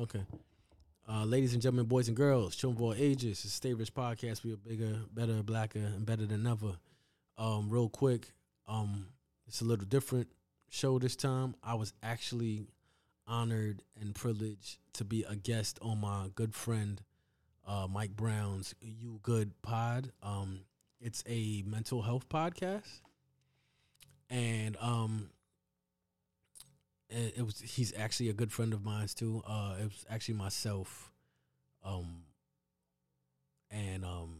Okay. Uh, ladies and gentlemen, boys and girls, children of all ages, it's Stay Rich Podcast. We are bigger, better, blacker, and better than ever. Um, real quick, um, it's a little different show this time. I was actually honored and privileged to be a guest on my good friend uh, Mike Brown's You Good Pod. Um, it's a mental health podcast, and um, it, it was he's actually a good friend of mine too. Uh, it was actually myself, um, and um,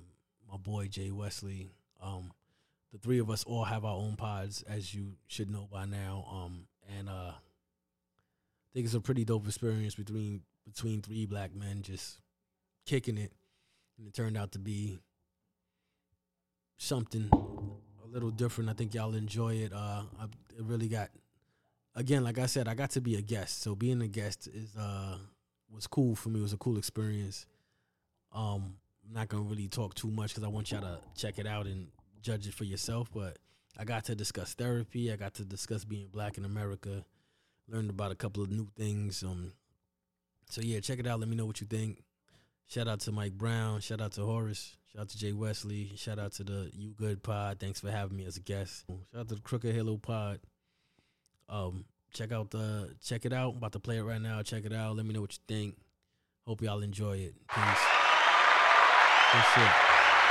my boy Jay Wesley. Um, the three of us all have our own pods, as you should know by now. Um, and uh, I think it's a pretty dope experience between between three black men just kicking it, and it turned out to be something a little different. I think y'all enjoy it. Uh, I, it really got again, like I said, I got to be a guest. So being a guest is uh was cool for me. It was a cool experience. Um, I'm not gonna really talk too much because I want y'all to check it out and judge it for yourself. But I got to discuss therapy. I got to discuss being black in America. Learned about a couple of new things. Um, so yeah, check it out. Let me know what you think. Shout out to Mike Brown. Shout out to Horace. Shout out to Jay Wesley. Shout out to the You Good Pod. Thanks for having me as a guest. Shout out to the Crooked Halo Pod. Um, check out the check it out. I'm about to play it right now. Check it out. Let me know what you think. Hope y'all enjoy it. Peace. Good shit.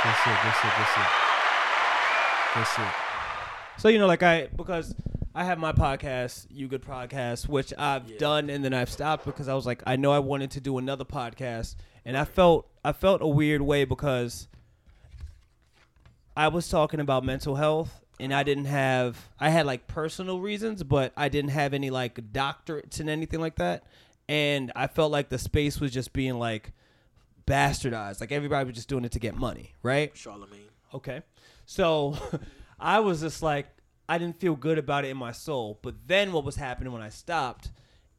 Good shit. Good shit. Good shit. Good shit. So you know, like I because I have my podcast, You Good Podcast, which I've Yeah. done and then I've stopped because I was like, I know I wanted to do another podcast, and I felt I felt a weird way because I was talking about mental health and I didn't have I had like personal reasons, but I didn't have any like doctorates and anything like that, and I felt like the space was just being like bastardized, like everybody was just doing it to get money, right? Charlemagne. Okay. So I was just like, I didn't feel good about it in my soul. But then what was happening when I stopped,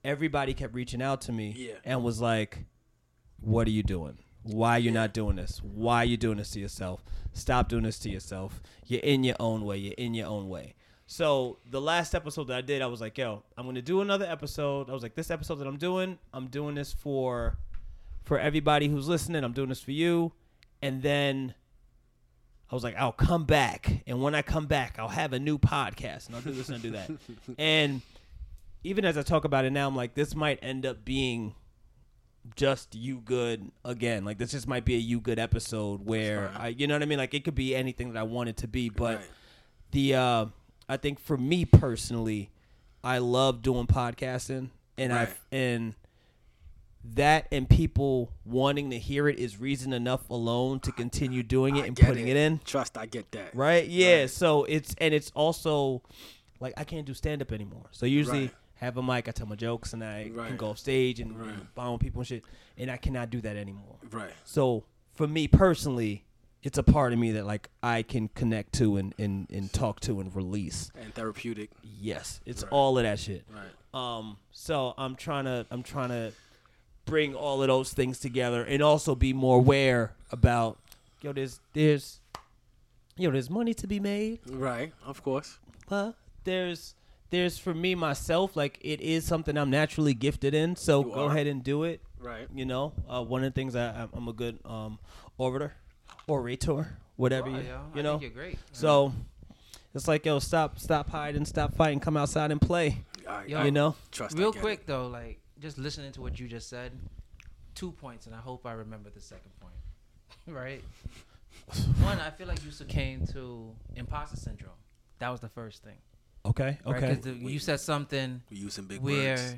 everybody kept reaching out to me Yeah. and was like, What are you doing? Why you're not doing this? Why are you doing this to yourself? Stop doing this to yourself. You're in your own way. You're in your own way. So the last episode that I did, I was like, yo, I'm gonna do another episode. I was like, this episode that I'm doing, I'm doing this for for everybody who's listening. I'm doing this for you. And then I was like, I'll come back, and when I come back, I'll have a new podcast, and I'll do this and I'll do that. and even as I talk about it now, I'm like, this might end up being just you good again. Like this just might be a you good episode where. I, you know what I mean. Like it could be anything that I want it to be, but Right. the uh, I think for me personally, I love doing podcasting, and Right. I and that and people wanting to hear it is reason enough alone to continue doing it I and putting it. in. Trust, I get that. Right? Yeah. Right. So it's and it's also like I can't do stand up anymore. So usually. Have a mic, I tell my jokes, and I can go off stage and, Right. bomb people and shit. And I cannot do that anymore. Right. So for me personally, it's a part of me that like I can connect to and and, and talk to and release. And therapeutic. Yes, it's Right. all of that shit. Right. Um, so I'm trying to I'm trying to bring all of those things together and also be more aware about yo there's there's yo there's money to be made. Right. Of course. Huh? There's there's for me myself like it is something I'm naturally gifted in. So You go are. ahead and do it. Right. You know, uh, one of the things I I'm- I'm a good um orator, orator, whatever you yo, you I know. think you're great. So it's like yo stop stop hiding, stop fighting, come outside and play. I, Yo, you know. trust. Real get it. quick though, like just listening to what you just said, two points, and I hope I remember the second point. right? One, I feel like you came to imposter syndrome. That was the first thing. Okay. Right? Okay. 'Cause the- you said something We using big where words.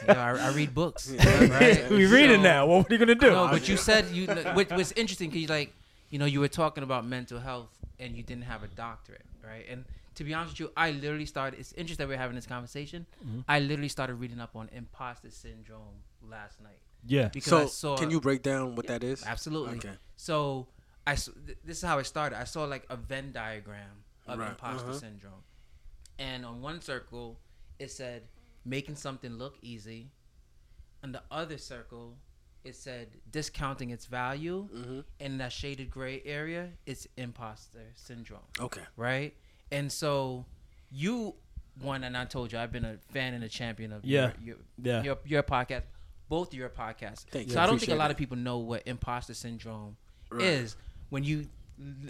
you know, I, I read books. right? we reading So- now. What are you gonna do? No, but you said you. Which was interesting because like, you know, you were talking about mental health and you didn't have a doctorate, right? And to be honest with you, I literally started. It's interesting that we're having this conversation. Mm-hmm. I literally started reading up on imposter syndrome last night yeah. because I So, saw. can you break down what that is? Absolutely. Okay. So I. s- th- This is how it started. I saw like a Venn diagram of Right, imposter uh-huh. syndrome, and on one circle it said making something look easy. On the other circle, it said discounting its value. Mm-hmm. In that shaded gray area, it's imposter syndrome, Okay. right? And so you one, and I told you I've been a fan and a champion of Yeah. your, your Yeah. your your podcast. both of your podcasts. Thank you. so I I don't think a lot that. of people know what imposter syndrome Right. is. When you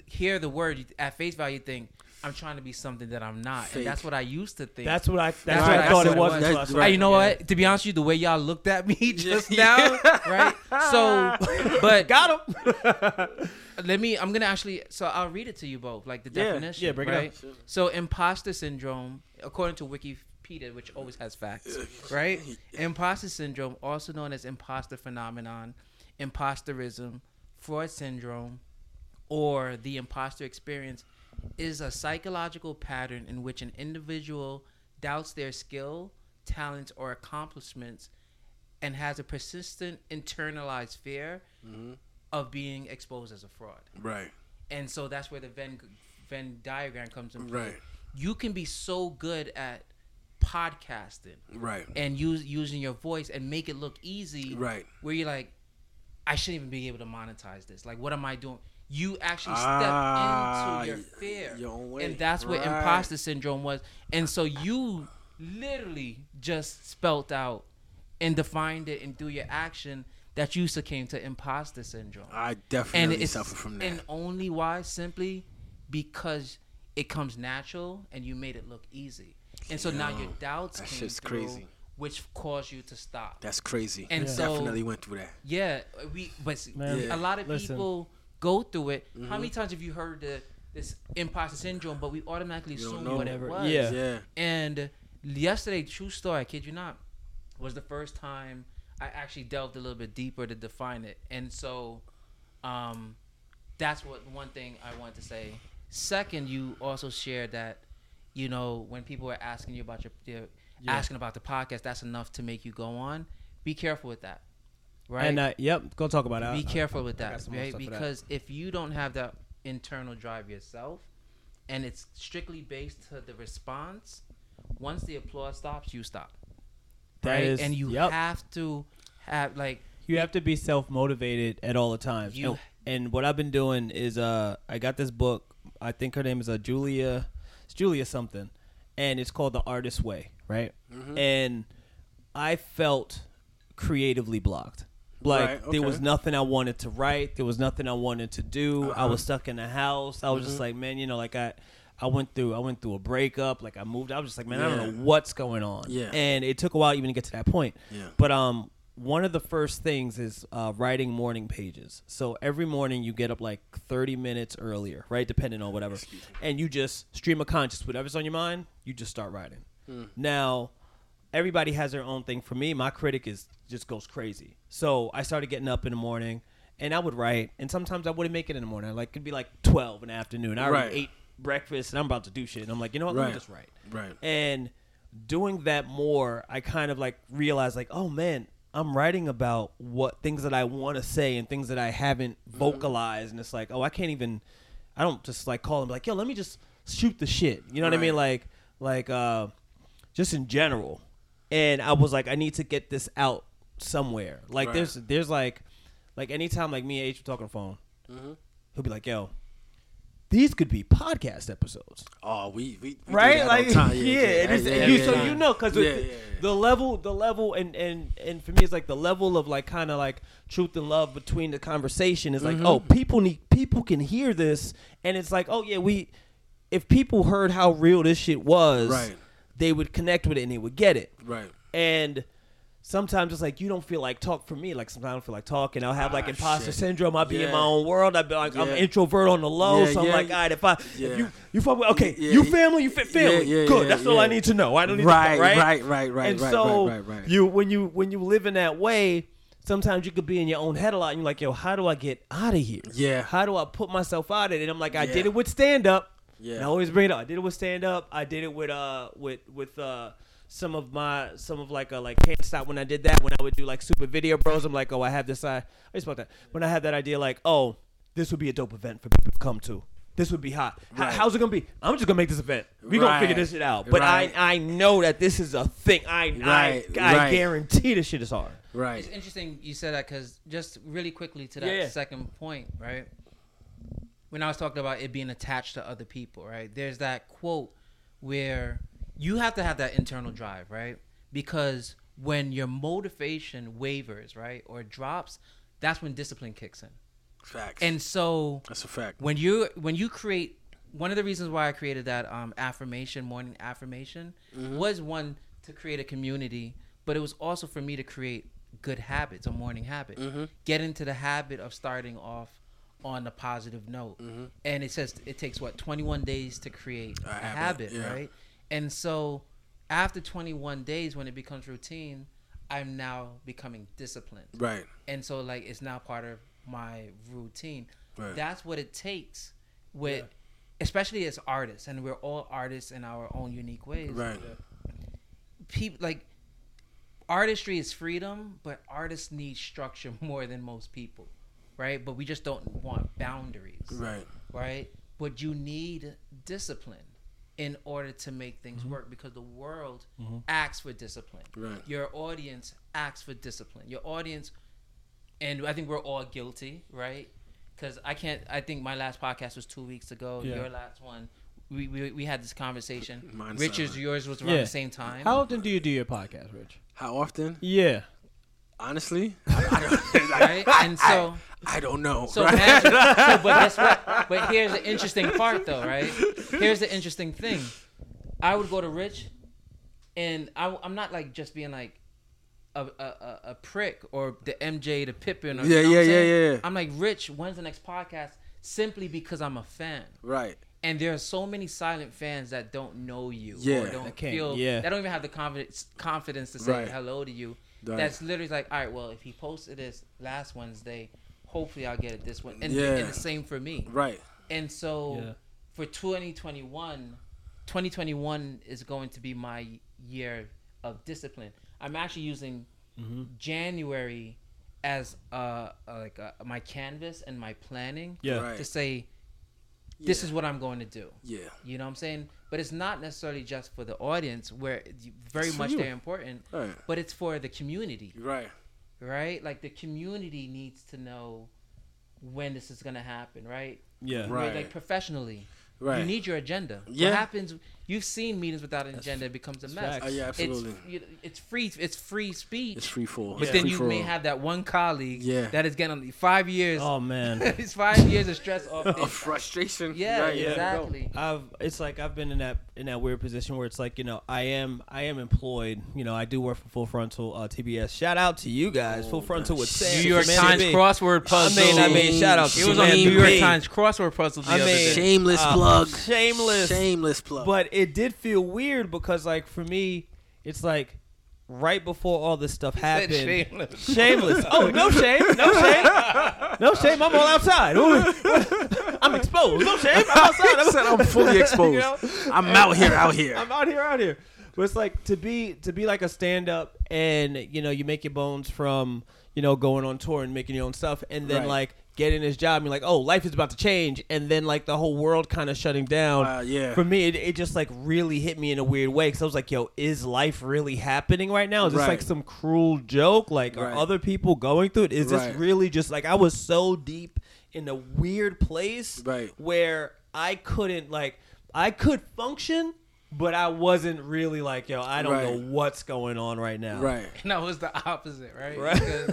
hear the word at face value, you think I'm trying to be something that I'm not, Fake. and that's what I used to think. That's what I. That's That's what right, I that's thought it it was. was. That's saw Hey, it. you know Yeah. what? To be honest with you, the way y'all looked at me just Yeah. now, right? So, but Got him. let me. I'm gonna actually. So I'll read it to you both, like the Yeah, definition. yeah, break it right? down. So imposter syndrome, according to Wikipedia, which always has facts, right? Imposter syndrome, also known as imposter phenomenon, imposterism, fraud syndrome, or the imposter experience, is a psychological pattern in which an individual doubts their skill, talents, or accomplishments, and has a persistent internalized fear mm-hmm. of being exposed as a fraud Right. and so that's where the Venn Venn diagram comes in play. Right. You can be so good at podcasting Right. and use using your voice and make it look easy, Right. Where you're like, I shouldn't even be able to monetize this. Like, what am I doing? You actually step Ah, into your fear, your own way. and that's what Right. imposter syndrome was. And so you literally just spelt out and defined it, and through your action, that you succumbed to imposter syndrome I and definitely it's suffer from that. and only why simply because it comes natural and you made it look easy and so now your doubts that came shit's through, crazy. which caused you to stop That's crazy. And And so- definitely went through that. yeah we but Man, Yeah. a lot of listen. people go through it Mm-hmm. how many times have you heard the this imposter syndrome but we automatically You assume know. what it Whatever. was Yeah. Yeah. and yesterday, true story, I kid you not, was the first time I actually delved a little bit deeper to define it. And so um, that's what one thing I want to say. Second, you also shared that, you know, when people are asking you about your, your asking about the podcast, that's enough to make you go on. Be careful with that. Right? And uh, yep, go talk about it. be I- careful with I got that, right? for that. Because if you don't have that internal drive yourself, and it's strictly based to the response, once the applause stops, you stop, That right? is- and you yep. have to have like You have to be self motivated at all the times. You- and, and what I've been doing is uh I got this book. I think her name is uh, Julia. It's Julia something, and it's called The Artist's Way, right? Mm-hmm. And I felt creatively blocked. Like Right, there was nothing I wanted to write. There was nothing I wanted to do. I Uh-huh. was stuck in the house. I was just Mhm. like, man, you know, like I. I went through I went through a breakup, like I moved. I was just like, man, I don't know what's going on. Yeah. And it took a while even to get to that point. Yeah. But um, one of the first things is uh, writing morning pages. So every morning you get up like 30 minutes earlier, right? Depending on whatever. And you just stream of conscious, whatever's on your mind, you just start writing. Now, everybody has their own thing. For me, my critic is just goes crazy. So I started getting up in the morning and I would write. And sometimes I wouldn't make it in the morning. Like it'd be like 12 in the afternoon. I already Right. ate breakfast and I'm about to do shit. And I'm like, you know what? Let me just write. Right. And doing that more, I kind of like realized like, oh man, I'm writing about what things that I want to say and things that I haven't vocalized, and it's like, oh, I can't even. I don't just like call them like, yo, let me just shoot the shit. You know what I mean? Like, like, uh, just in general. And I was like, I need to get this out somewhere. Like, Right. there's, there's like, like anytime like me and H were talking on the phone, Mhm. he'll be like, yo. These could be podcast episodes Oh, we we, we right? Like yeah, it's, yeah, and you, so you know because Yeah, the, yeah, yeah. the level, the level, and and and for me, it's like the level of like kind of like truth and love between the conversation is like, Mm-hmm. oh, people need people can hear this, and it's like, oh yeah, we if people heard how real this shit was, Right. They would connect with it and they would get it, Right. and. Sometimes it's like you don't feel like talk for me. Like sometimes I don't feel like talking. I'll have like Ah, imposter shit. syndrome. I'll be in my own world. I'll be like I'm introvert on the low. Yeah, so I'm yeah, like, all right, if I yeah. if you you fuck with okay, Yeah, you family, you fit family. Yeah, yeah, Good. yeah, That's all I need to know. I don't need Right, to right, right, right, right, And right, so right, right, right. you when you when you live in that way, sometimes you could be in your own head a lot. And you're like, yo, how do I get out of here? Yeah. How do I put myself out of it? And I'm like, I Yeah. did it with stand up. Yeah. And I always bring it up. I did it with stand up. I did it with uh with with uh some of my some of like a like can't stop when I did that when I would do like super video bros. I'm like, oh, I have this. I I just about that when I had that idea like, oh, this would be a dope event for people to come to. This would be hot. How, how's it gonna be? I'm just gonna make this event. We gonna figure this shit out. But Right. I I know that this is a thing. I Right, I, I right. guarantee this shit is hard. Right. It's interesting you said that because just really quickly to that Yeah, yeah. second point, right? When I was talking about it being attached to other people, right? There's that quote where you have to have that internal drive, right? Because when your motivation wavers, right, or drops, that's when discipline kicks in. Facts. And so that's a fact. when you when you create one of the reasons why I created that um, affirmation morning affirmation Mm-hmm. was one to create a community, but it was also for me to create good habits, a morning habit. Mm-hmm. Get into the habit of starting off on a positive note. Mm-hmm. And it says it takes what 21 days to create a, habit, habit, yeah. right? And so after 21 days when it becomes routine, I'm now becoming disciplined Right. and so like it's now part of my routine Right. that's what it takes with especially as artists and we're all artists in our own unique ways Right. people like artistry is freedom but artists need structure more than most people right but we just don't want boundaries Right. right? But you need discipline in order to make things mm-hmm. work because the world mm-hmm. acts for discipline. Right. Your audience acts for discipline. Your audience, and I think we're all guilty, right? Because I can't. I think my last podcast was two weeks ago. Yeah. Your last one, we, we we had this conversation. Mine's Richard's, seven. yours was around Yeah. the same time. How often do you do your podcast, Rich? How often? Yeah. Honestly, I, I don't, right? And so. I don't know. So, right? imagine, so but guess what? But here's the interesting part, though, right? Here's the interesting thing. I would go to Rich, and I, I'm not like just being like a, a, a, a prick or the MJ, the Pippen. Or, Yeah, you know yeah, I'm yeah, yeah, yeah. I'm like, Rich, when's the next podcast? Simply because I'm a fan. right. And there are so many silent fans that don't know you Yeah. or don't feel yeah. that don't even have the confidence confidence to say Right. hello to you. Right. That's literally like, all right, well, if he posted this last Wednesday, hopefully I'll get it this one. And, Yeah. and the same for me. Right. And so Yeah. for 2021, 2021 is going to be my year of discipline. I'm actually using Mm-hmm. January as uh, uh, like uh, my canvas and my planning Yeah. Right. to say this Yeah. is what I'm going to do. Yeah. You know what I'm saying? But it's not necessarily just for the audience, where very It's much you. they're important, Right. but it's for the community, Right. right? Like the community needs to know when this is gonna happen, right? Yeah. Right. Like professionally, Right. you need your agenda. Yeah. What happens? You've seen meetings without an agenda; it becomes a mess. facts. Oh, yeah, absolutely. It's you- it's free. It's free speech. It's free for. but it's then you may all. have that one colleague Yeah. that is getting five years. Oh man. it's five years of stress off. of frustration. yeah, Right, yeah. exactly. I've it's like I've been in that in that weird position where it's like you know I am I am employed you know I do work for Full Frontal uh, TBS shout out to you guys Full Frontal with Sam New York Times B. crossword puzzle. I mean I mean shout out to It was on the New B. York Times crossword puzzle the I other mean, day. Shameless Uh, plug. shameless Shameless plug. but it did feel weird because like for me it's like right before all this stuff happened shameless. shameless oh no shame no shame no shame I'm all outside I'm exposed no shame I'm outside I'm, Said I'm fully exposed. You know? I'm out here, out here. I'm out here, out here. But it's like to be to be like a stand up and you know, you make your bones from, you know, going on tour and making your own stuff and then Right. like getting this job and you're like, oh, life is about to change and then like the whole world kind of shutting down. Uh, yeah. For me, it, it just like really hit me in a weird way because I was like, yo, is life really happening right now? Is this Right. like some cruel joke? Like, Right. are other people going through it? Is Right. this really just like I was so deep in a weird place Right. where I couldn't like I could function, but I wasn't really like, yo, I don't Right. know what's going on right now. Right. And I was the opposite, right? Right. Because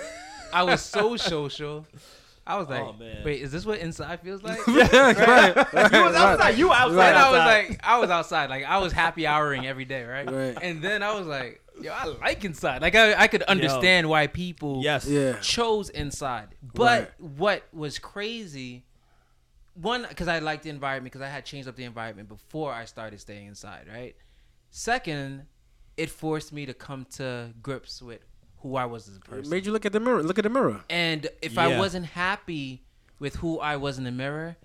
I was so social. I was like, Oh, man. wait, is this what inside feels like? right. You was outside. You outside. Right. I was like, I was outside, like I was happy houring every day, right? Right. And then I was like, yo, I like inside. Like I, I could understand why people yes. Yeah. chose inside. But what was crazy, one, because I liked the environment, because I had changed up the environment before I started staying inside, right? Second, it forced me to come to grips with who I was as a It person. made you look at the mirror. Look at the mirror. And if I wasn't happy with who I was in the mirror,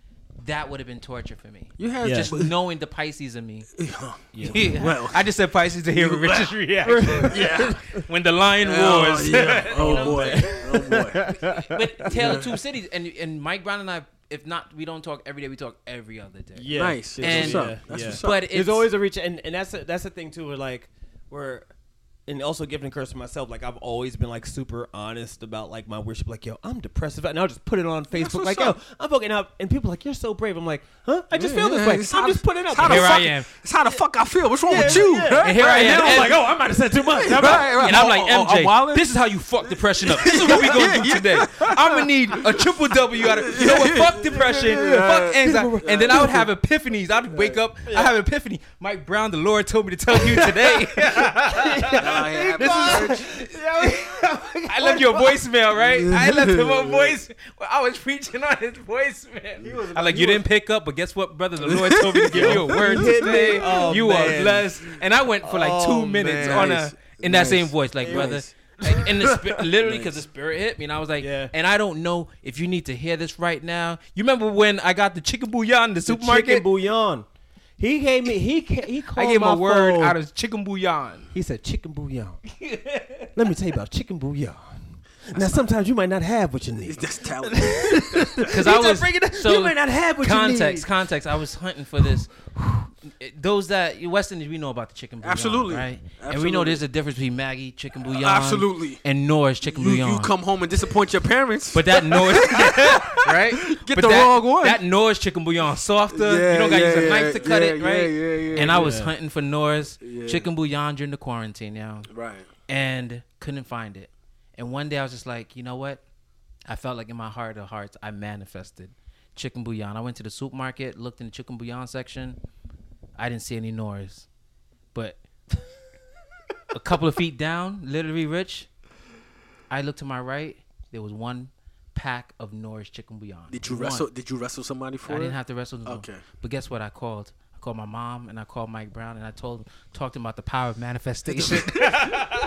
that would have been torture for me. You had Yeah. Just knowing the Pisces in me. Yeah. Well. I just said Pisces to hear Richard's reaction. yeah. when the lion Oh, roars. yeah. Oh You know boy. I'm? Oh boy. but Tale of Two Cities, and and Mike Brown and I, if not, we don't talk every day. We talk every other day. Yeah. Nice. Yeah. And- That's what's yeah. up. That's yeah. what's up. But it's There's always a reach, and, and that's a, that's the thing too. Where like, where and also giving a curse to myself. Like I've always been like super honest about like my worship. Like yo, I'm depressed, and I'll just put it on Facebook. Like yo, I'm fucking up, and people are like you're so brave. I'm like, huh? I just feel this way. I'm how just putting it it's up. how the Here I fuck- am. It's how the fuck I feel. What's wrong Yeah, with you? yeah. Huh? And here I And then am. I'm like, oh, I might have said too much. Right, right. And I'm like, Oh, oh, I'm MJ, this is how you fuck depression up. This is what we gonna do today. I'm gonna need a triple W out of you know what? Fuck depression, fuck anxiety, and then I would have epiphanies. I'd wake up, I have epiphany. Mike Brown, the Lord told me to tell you today. This is I left your a voicemail, right? I left him a voice. I was preaching on his voicemail. I like you didn't pick up, but guess what, brother? The Lord told me to give you a word hit me. today. Oh, you man. are blessed, and I went for like Oh, two minutes man. on a in that Nice. same voice, like brother. Nice. Like, in the spirit, literally, because the spirit hit me, and I was like, Yeah. and I don't know if you need to hear this right now. You remember when I got the chicken bouillon in the The supermarket? chicken bouillon. He gave me. He he called I gave him my a word phone. out of chicken bouillon. He said chicken bouillon. Let me tell you about chicken bouillon. Now sometimes you might not have what you need. That's talent. Because I was so you might not have what context, you need. context. Context. I was hunting for this. Those that West Indies, we know about the chicken bouillon, Absolutely. right? And we know there's a difference between Maggi chicken bouillon, Absolutely. and Norris chicken You, bouillon. you come home and disappoint your parents. but that Norris, right? Get But the that, wrong one. That Norris chicken bouillon softer. Yeah, you don't got to yeah, use a yeah, knife to cut yeah, it, right? yeah, yeah, yeah, and I was yeah. hunting for Norris Yeah. chicken bouillon during the quarantine, yeah, right. and couldn't find it. And one day I was just like, you know what? I felt like in my heart of hearts, I manifested chicken bouillon. I went to the supermarket, looked in the chicken bouillon section. I didn't see any Norris, but a couple of feet down, literally rich. I looked to my right. There was one pack of Norris chicken bouillon. Did you One. wrestle? Did you wrestle somebody for I it? didn't have to wrestle. them. Okay. But guess what? I called. I called my mom and I called Mike Brown and I told him, talked him about the power of manifestation.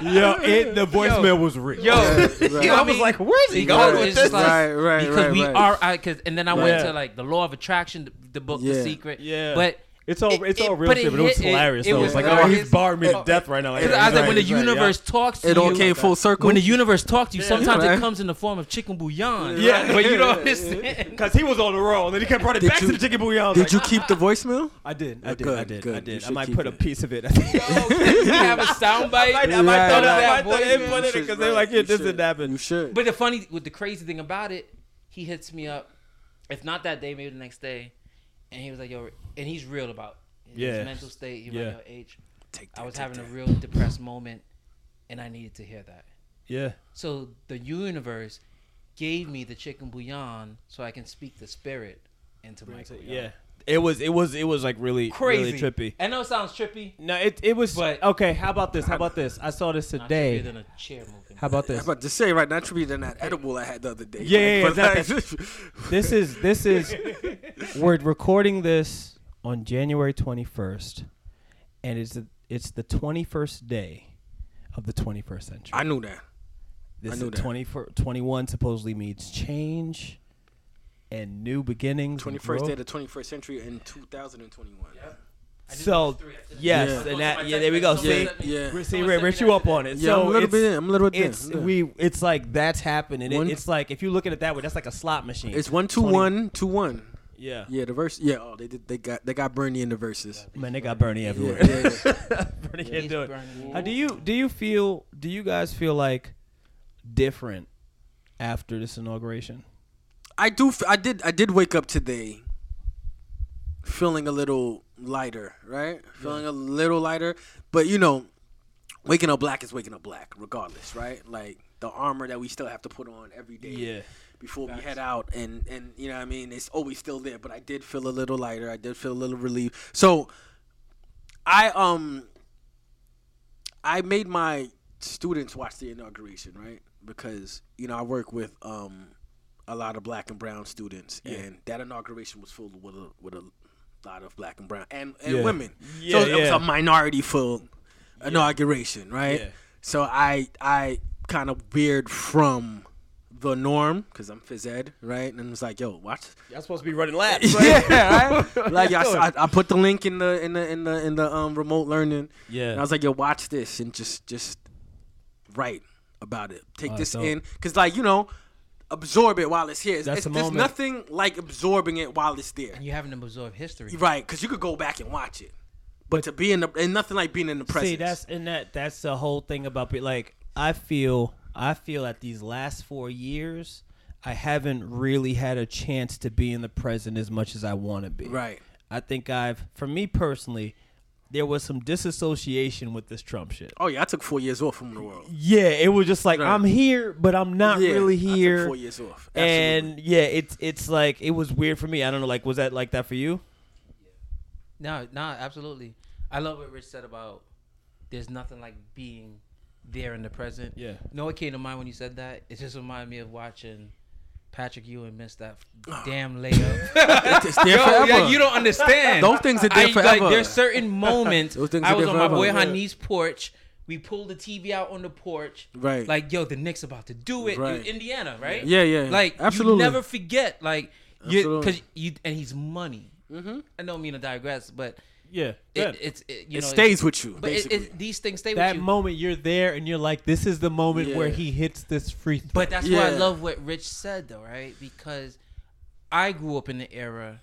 Yo, it, the voicemail was real. Yo, Right, you right. know I what was like, where's he Because going with it's this? just like- Right, right, because right, we right. are. I, cause, and then I went Yeah. to like the law of attraction, the, the book, Yeah. The Secret. Yeah. but It's all It- it's all real but shit, it but it was hit- it- hilarious. it though. was It's like, hilarious. oh, he's barring me to death right now. Like, Because yeah, I was like, when the he's right, universe talks to It all you, came full circle. when the universe talks to you, sometimes right. it comes in the form of chicken bouillon. Yeah. but you don't understand. Because he was on the roll, and then he kept brought it Did back you- to the chicken bouillon. I was Did like, you keep the voicemail? I did. I Oh, did. good, I did. good. I You did. I should might keep put a it. piece of it. Yo, can you have a soundbite. I might, I might Right. throw that. I That might throw voicemail. that input in it because they're like, yeah, You this should. didn't happen. You should. But the funny, with the crazy thing about it, he hits me up. If not that day, maybe the next day, and he was like, "Yo," and he's real about his Yeah. mental state. He was Yeah. like, "Yo, H, Take I was take having a that. real depressed moment, and I needed to hear that." Yeah. So the universe gave me the chicken bouillon so I can speak the spirit into my bouillon. Yeah. It was. It was. It was like really crazy, really trippy. I know it sounds trippy. No, it it was. But- okay, how about this? How about this? I saw this today. trippier than a chair moving. How about I'm this? about to say right now, tribute than that edible I had the other day. Yeah, yeah, exactly. like- This is this is we're recording this on January 21st and it's the, it's the 21st day of the 21st century. I knew that. this I is knew that. 20, 21 supposedly means change and new beginnings. 21st day of the 21st century in 2021. So yes, Yeah. and that yeah, there we go. See, Yeah. Re- see, Rich, Rich, you up on it? Yeah, so I'm a little it's, bit. I'm a little bit. It's there. Yeah. we. It's like that's happening. It, it's like if you look at it that way, that's like a slot machine. It's one two 20 one two one. Yeah. Yeah, the verse. Yeah, oh, they did. They got they got Bernie in the verses. Man, they got Bernie everywhere. Yeah, yeah, Bernie Yeah, can't do it. burning. Uh, do you do you feel do you guys feel like different after this inauguration? I do. I did. I did wake up today, feeling a little lighter. Right, feeling a little lighter. But you know, waking up black is waking up black, regardless. Right, like the armor that we still have to put on every day. before we head out and and you know what I mean it's always still there but I did feel a little lighter I did feel a little relieved so I um I made my students watch the inauguration right because you know I work with um a lot of black and brown students and that inauguration was filled with a with a lot of black and brown and, and Yeah. women Yeah, so it was a minority full inauguration right Yeah. so I I kind of veered from the norm because I'm phys ed, right? And it's like, yo, watch. Y'all supposed to be running laps. yeah, right. Like I, I, I put the link in the in the in the in the um remote learning. Yeah. And I was like, yo, watch this and just just write about it. Take Oh, this dope. in because like you know, absorb it while it's here. It's, That's it's, the there's moment. nothing like absorbing it while it's there. And you haven't absorb history. Right, because you could go back and watch it. But to be in the and nothing like being in the presence. See, that's and that that's the whole thing about be like I feel I feel that these last four years I haven't really had a chance to be in the present as much as I want to be. right. I think I've, for me personally, there was some disassociation with this Trump shit. Oh yeah, I took four years off from the world. Yeah, it was just like Right. I'm here, but I'm not Yeah, really I took here. four years off. Absolutely. And yeah, it's it's like it was weird for me. I don't know, like was that like that for you? No, no, absolutely. I love what Rich said about there's nothing like being there in the present. Yeah. You know what came to mind when you said that? It just reminded me of watching Patrick Ewing miss that damn layup. it's there Yo, forever. yeah, you don't understand. Those things are there I, forever. Like, there's certain moments. Those things I are was on my boy forever, yeah. Hanif's porch. We pulled the TV out on the porch. Right. Like, yo, the Knicks about to do it. Right. in Indiana, right? Yeah, yeah. Like, Absolutely. you never forget. Like, you because you and he's money. Mm-hmm. I don't mean to digress, but Yeah. it, it's it, you it know stays with you. But it, basically. it, these things stay that with you. That moment you're there and you're like, this is the moment where he hits this free throw. But that's why I love what Rich said, though, right? Because I grew up in the era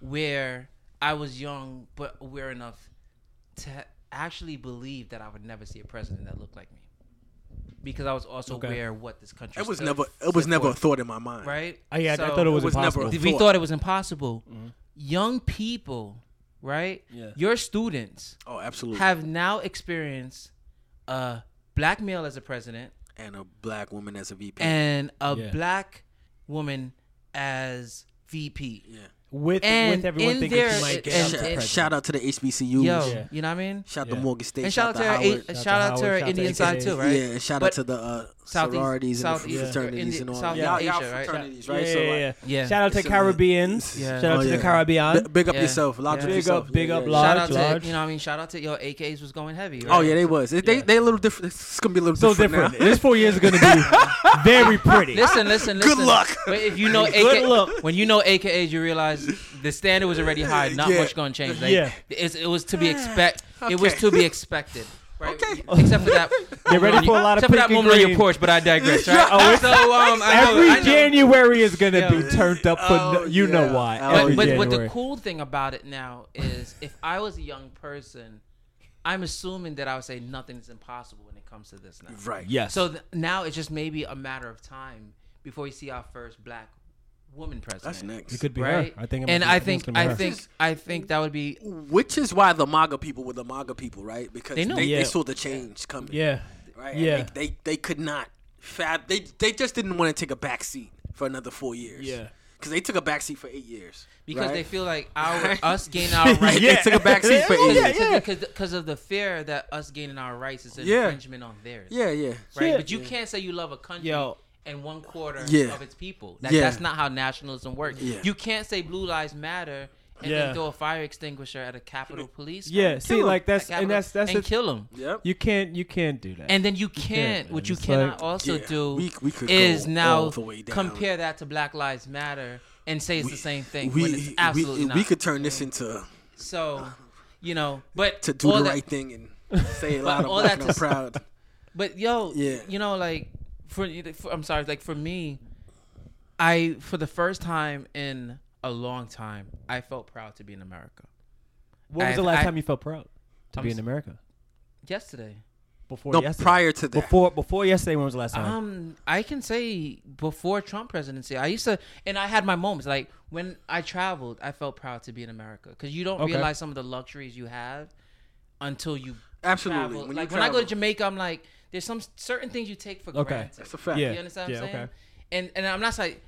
where I was young but aware enough to actually believe that I would never see a president that looked like me. Because I was also Okay. aware of what this country it was stood- never. It was never a thought in my mind. right. Oh, yeah, I thought it was, It was never impossible. a we thought. thought it was impossible. Mm-hmm. Young people, right? Yeah. Your students Oh, absolutely. have now experienced a black male as a president and a black woman as a VP. and a Yeah. black woman as VP. yeah. With And with everyone in thinking there- he might get and- out the Shout, and- shout out to the HBCUs. Yo, Yeah. you know what I mean? Shout out Yeah. to Morgan State. And shout, shout out to, Howard. our, Shout shout, out to Howard, our to Indian side too, right? Yeah, and shout But out to the uh, Southeast- sororities and the fraternities Indi- and all South that. Y'all, y'all right? fraternities, Yeah, right? yeah, so yeah, like, Yeah. Shout out to It's a- Caribbeans. Yeah. Shout out Oh, to the yeah. Caribbean. big up yourself. Large Yeah. up Big yourself. up- big up large. shout out to you know what I mean. Shout out to your AKs was going heavy. Oh yeah, they was. They Yeah. they a little different. It's gonna be a little different, different. now. this four years are going to be very pretty. Listen, listen, listen. Good luck. If you know Good AK, luck. when you know AKAs, you realize the standard was already high. Not Yeah. much going to change. Like, Yeah. it's, it was to be expect. It was Okay. to be expected. Right? Okay. Except for that. Get ready moment for a lot of Except for that pink and moment on your green. porch, but I digress. Right? Oh, it's- so um, I know, Every I know. January is going to Yeah. be turned up for Oh, no, you know yeah. why. Oh, Every But, but, but the January. cool thing about it now is if I was a young person, I'm assuming that I would say nothing is impossible when it comes to this now. Right. Yes. So th- now it's just maybe a matter of time before we see our first black woman president. That's next. it could be right? her. I think. and be- I think I her. think I think that would be Which is why the MAGA people were the MAGA people, right? Because They they, know. they, saw the change coming. Yeah. Right. Yeah. And They, they they could not fab. They they just didn't want to take a back seat for another four years. Yeah. Because they took a backseat for eight years. because right? they feel like our us gaining our rights. Yeah. They took a backseat for eight Yeah, years. yeah. Because of the fear that us gaining our rights is an Yeah. infringement on theirs. Yeah, yeah. Right. Yeah. But you can't say you love a country Yo. And one quarter Yeah. of its people. That, Yeah. That's not how nationalism works. Yeah. You can't say blue lives matter and Yeah. then throw a fire extinguisher at a Capitol Police. Yeah, see, see, 'em like, that's- Capitol and that's- that's and the- kill them. Yep. You can't. You can't do that. And then you can't, can't. what you cannot like- also Yeah, do we- we could is now all the way down. compare that to Black Lives Matter and say it's the same thing We, when it's absolutely we, not. we could turn this into so, you know, but to do the that, right thing and say it loud and all black that and I'm to- proud. But yo, Yeah. you know, like for, for I'm sorry, like for me, I for the first time in a long time, I felt proud to be in America. when was the I've- last I- time you felt proud to I'm be in s- America? Yesterday, Before No, yesterday. prior to that. Before before yesterday, when was the last time? um, I can say before Trump presidency, I used to, and I had my moments. Like when I traveled, I felt proud to be in America because you don't Okay. realize some of the luxuries you have until you Absolutely. travel. When you like when I go to. Jamaica, I'm like, there's some certain things you take for Okay. granted. That's a fact. Yeah. You understand what Yeah, I'm saying? okay. And and I'm not like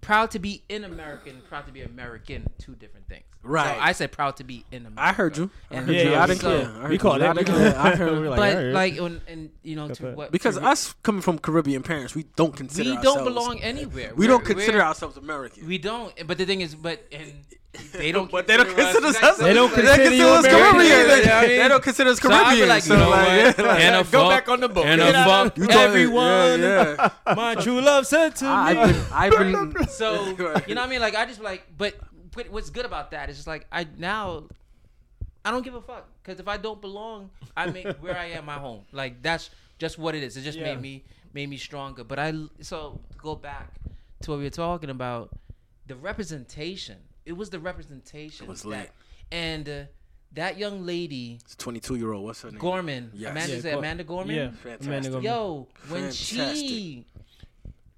proud to be in American, proud to be American, two different things. Right. So I said proud to be in America. I heard you. I And heard Yeah, you. yeah, I didn't so- care. I heard we you called loud it. and We clear. called I heard We you. like, but alright. like when and you know to what Because to, us coming from Caribbean parents, we don't consider we ourselves. don't belong anywhere. We We're- don't consider ourselves American. We don't. But the thing is, but and they don't. but they don't consider us. like, They don't so- consider us American. Caribbean. You know what I They, mean? they don't consider us So I feel Caribbean. like, So you know like, yeah, like, And a go fuck- back on the boat. And a fuck you talking- everyone. Yeah, yeah. My true love said to I- me. I've been, I've been. So you know what I mean? Like I just like, but but what's good about that is just like I now I don't give a fuck because if I don't belong, I make where I am my home. Like that's just what it is. It just Yeah. made me made me stronger. But I so go back to what we were talking about, the representation. It was the representation. It was that- and uh, that young lady It's 22 year old. What's her name? Gorman, Yes. Amanda, Yeah, is it Amanda Gorman? Yeah, Fantastic. Amanda Gorman. Yo, when she Fantastic.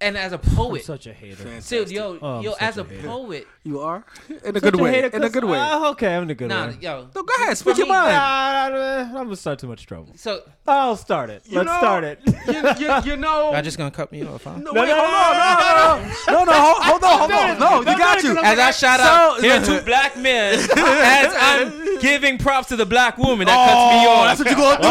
And as a I'm poet, such a hater. Fantastic. dude, yo, Oh, yo, as a a poet, You are in a good way. hater In a 'cause- good way. Ah, okay, I'm in a good nah, way. yo. no, go ahead. Speak your mind. Ah, I'm gonna start too much trouble. So I'll start it. Let's know- start it. you, you, you know. y'all just gonna cut me off, huh? no, No, wait, no, hold no, on. No, no, no. No, no, hold, hold on, hold on. No, you got you. As I shout out, here are two black men. as I'm giving props to the black woman that cuts me Oh, off. that's what you gonna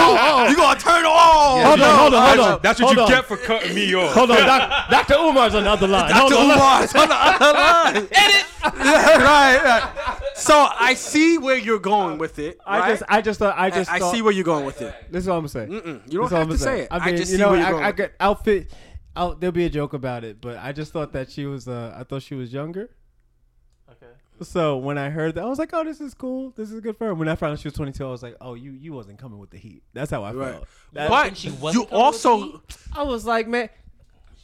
do. You gonna turn on. Hold on, hold on, hold on. That's what Hold you on. get for cutting me off. Hold on, doc, Dr. Umar's on the other line. Dr. Umar's on the other line. Edit. right, right. So I see where you're going with it. I just, I just thought, I just, I thought, see where you're going with it. This is all I'm saying. Mm-mm, you don't have to say it. I mean, just you see know, where you're I, going. I could outfit. I'll, there'll be a joke about it, but I just thought that she was. Uh, I thought she was younger. Okay. So when I heard that, I was like, "Oh, this is cool. This is good for her." When I found out she was 22, I was like, "Oh, you you wasn't coming with the heat." That's how I Right. felt. That- but she wasn't you coming with also I was like, "Man,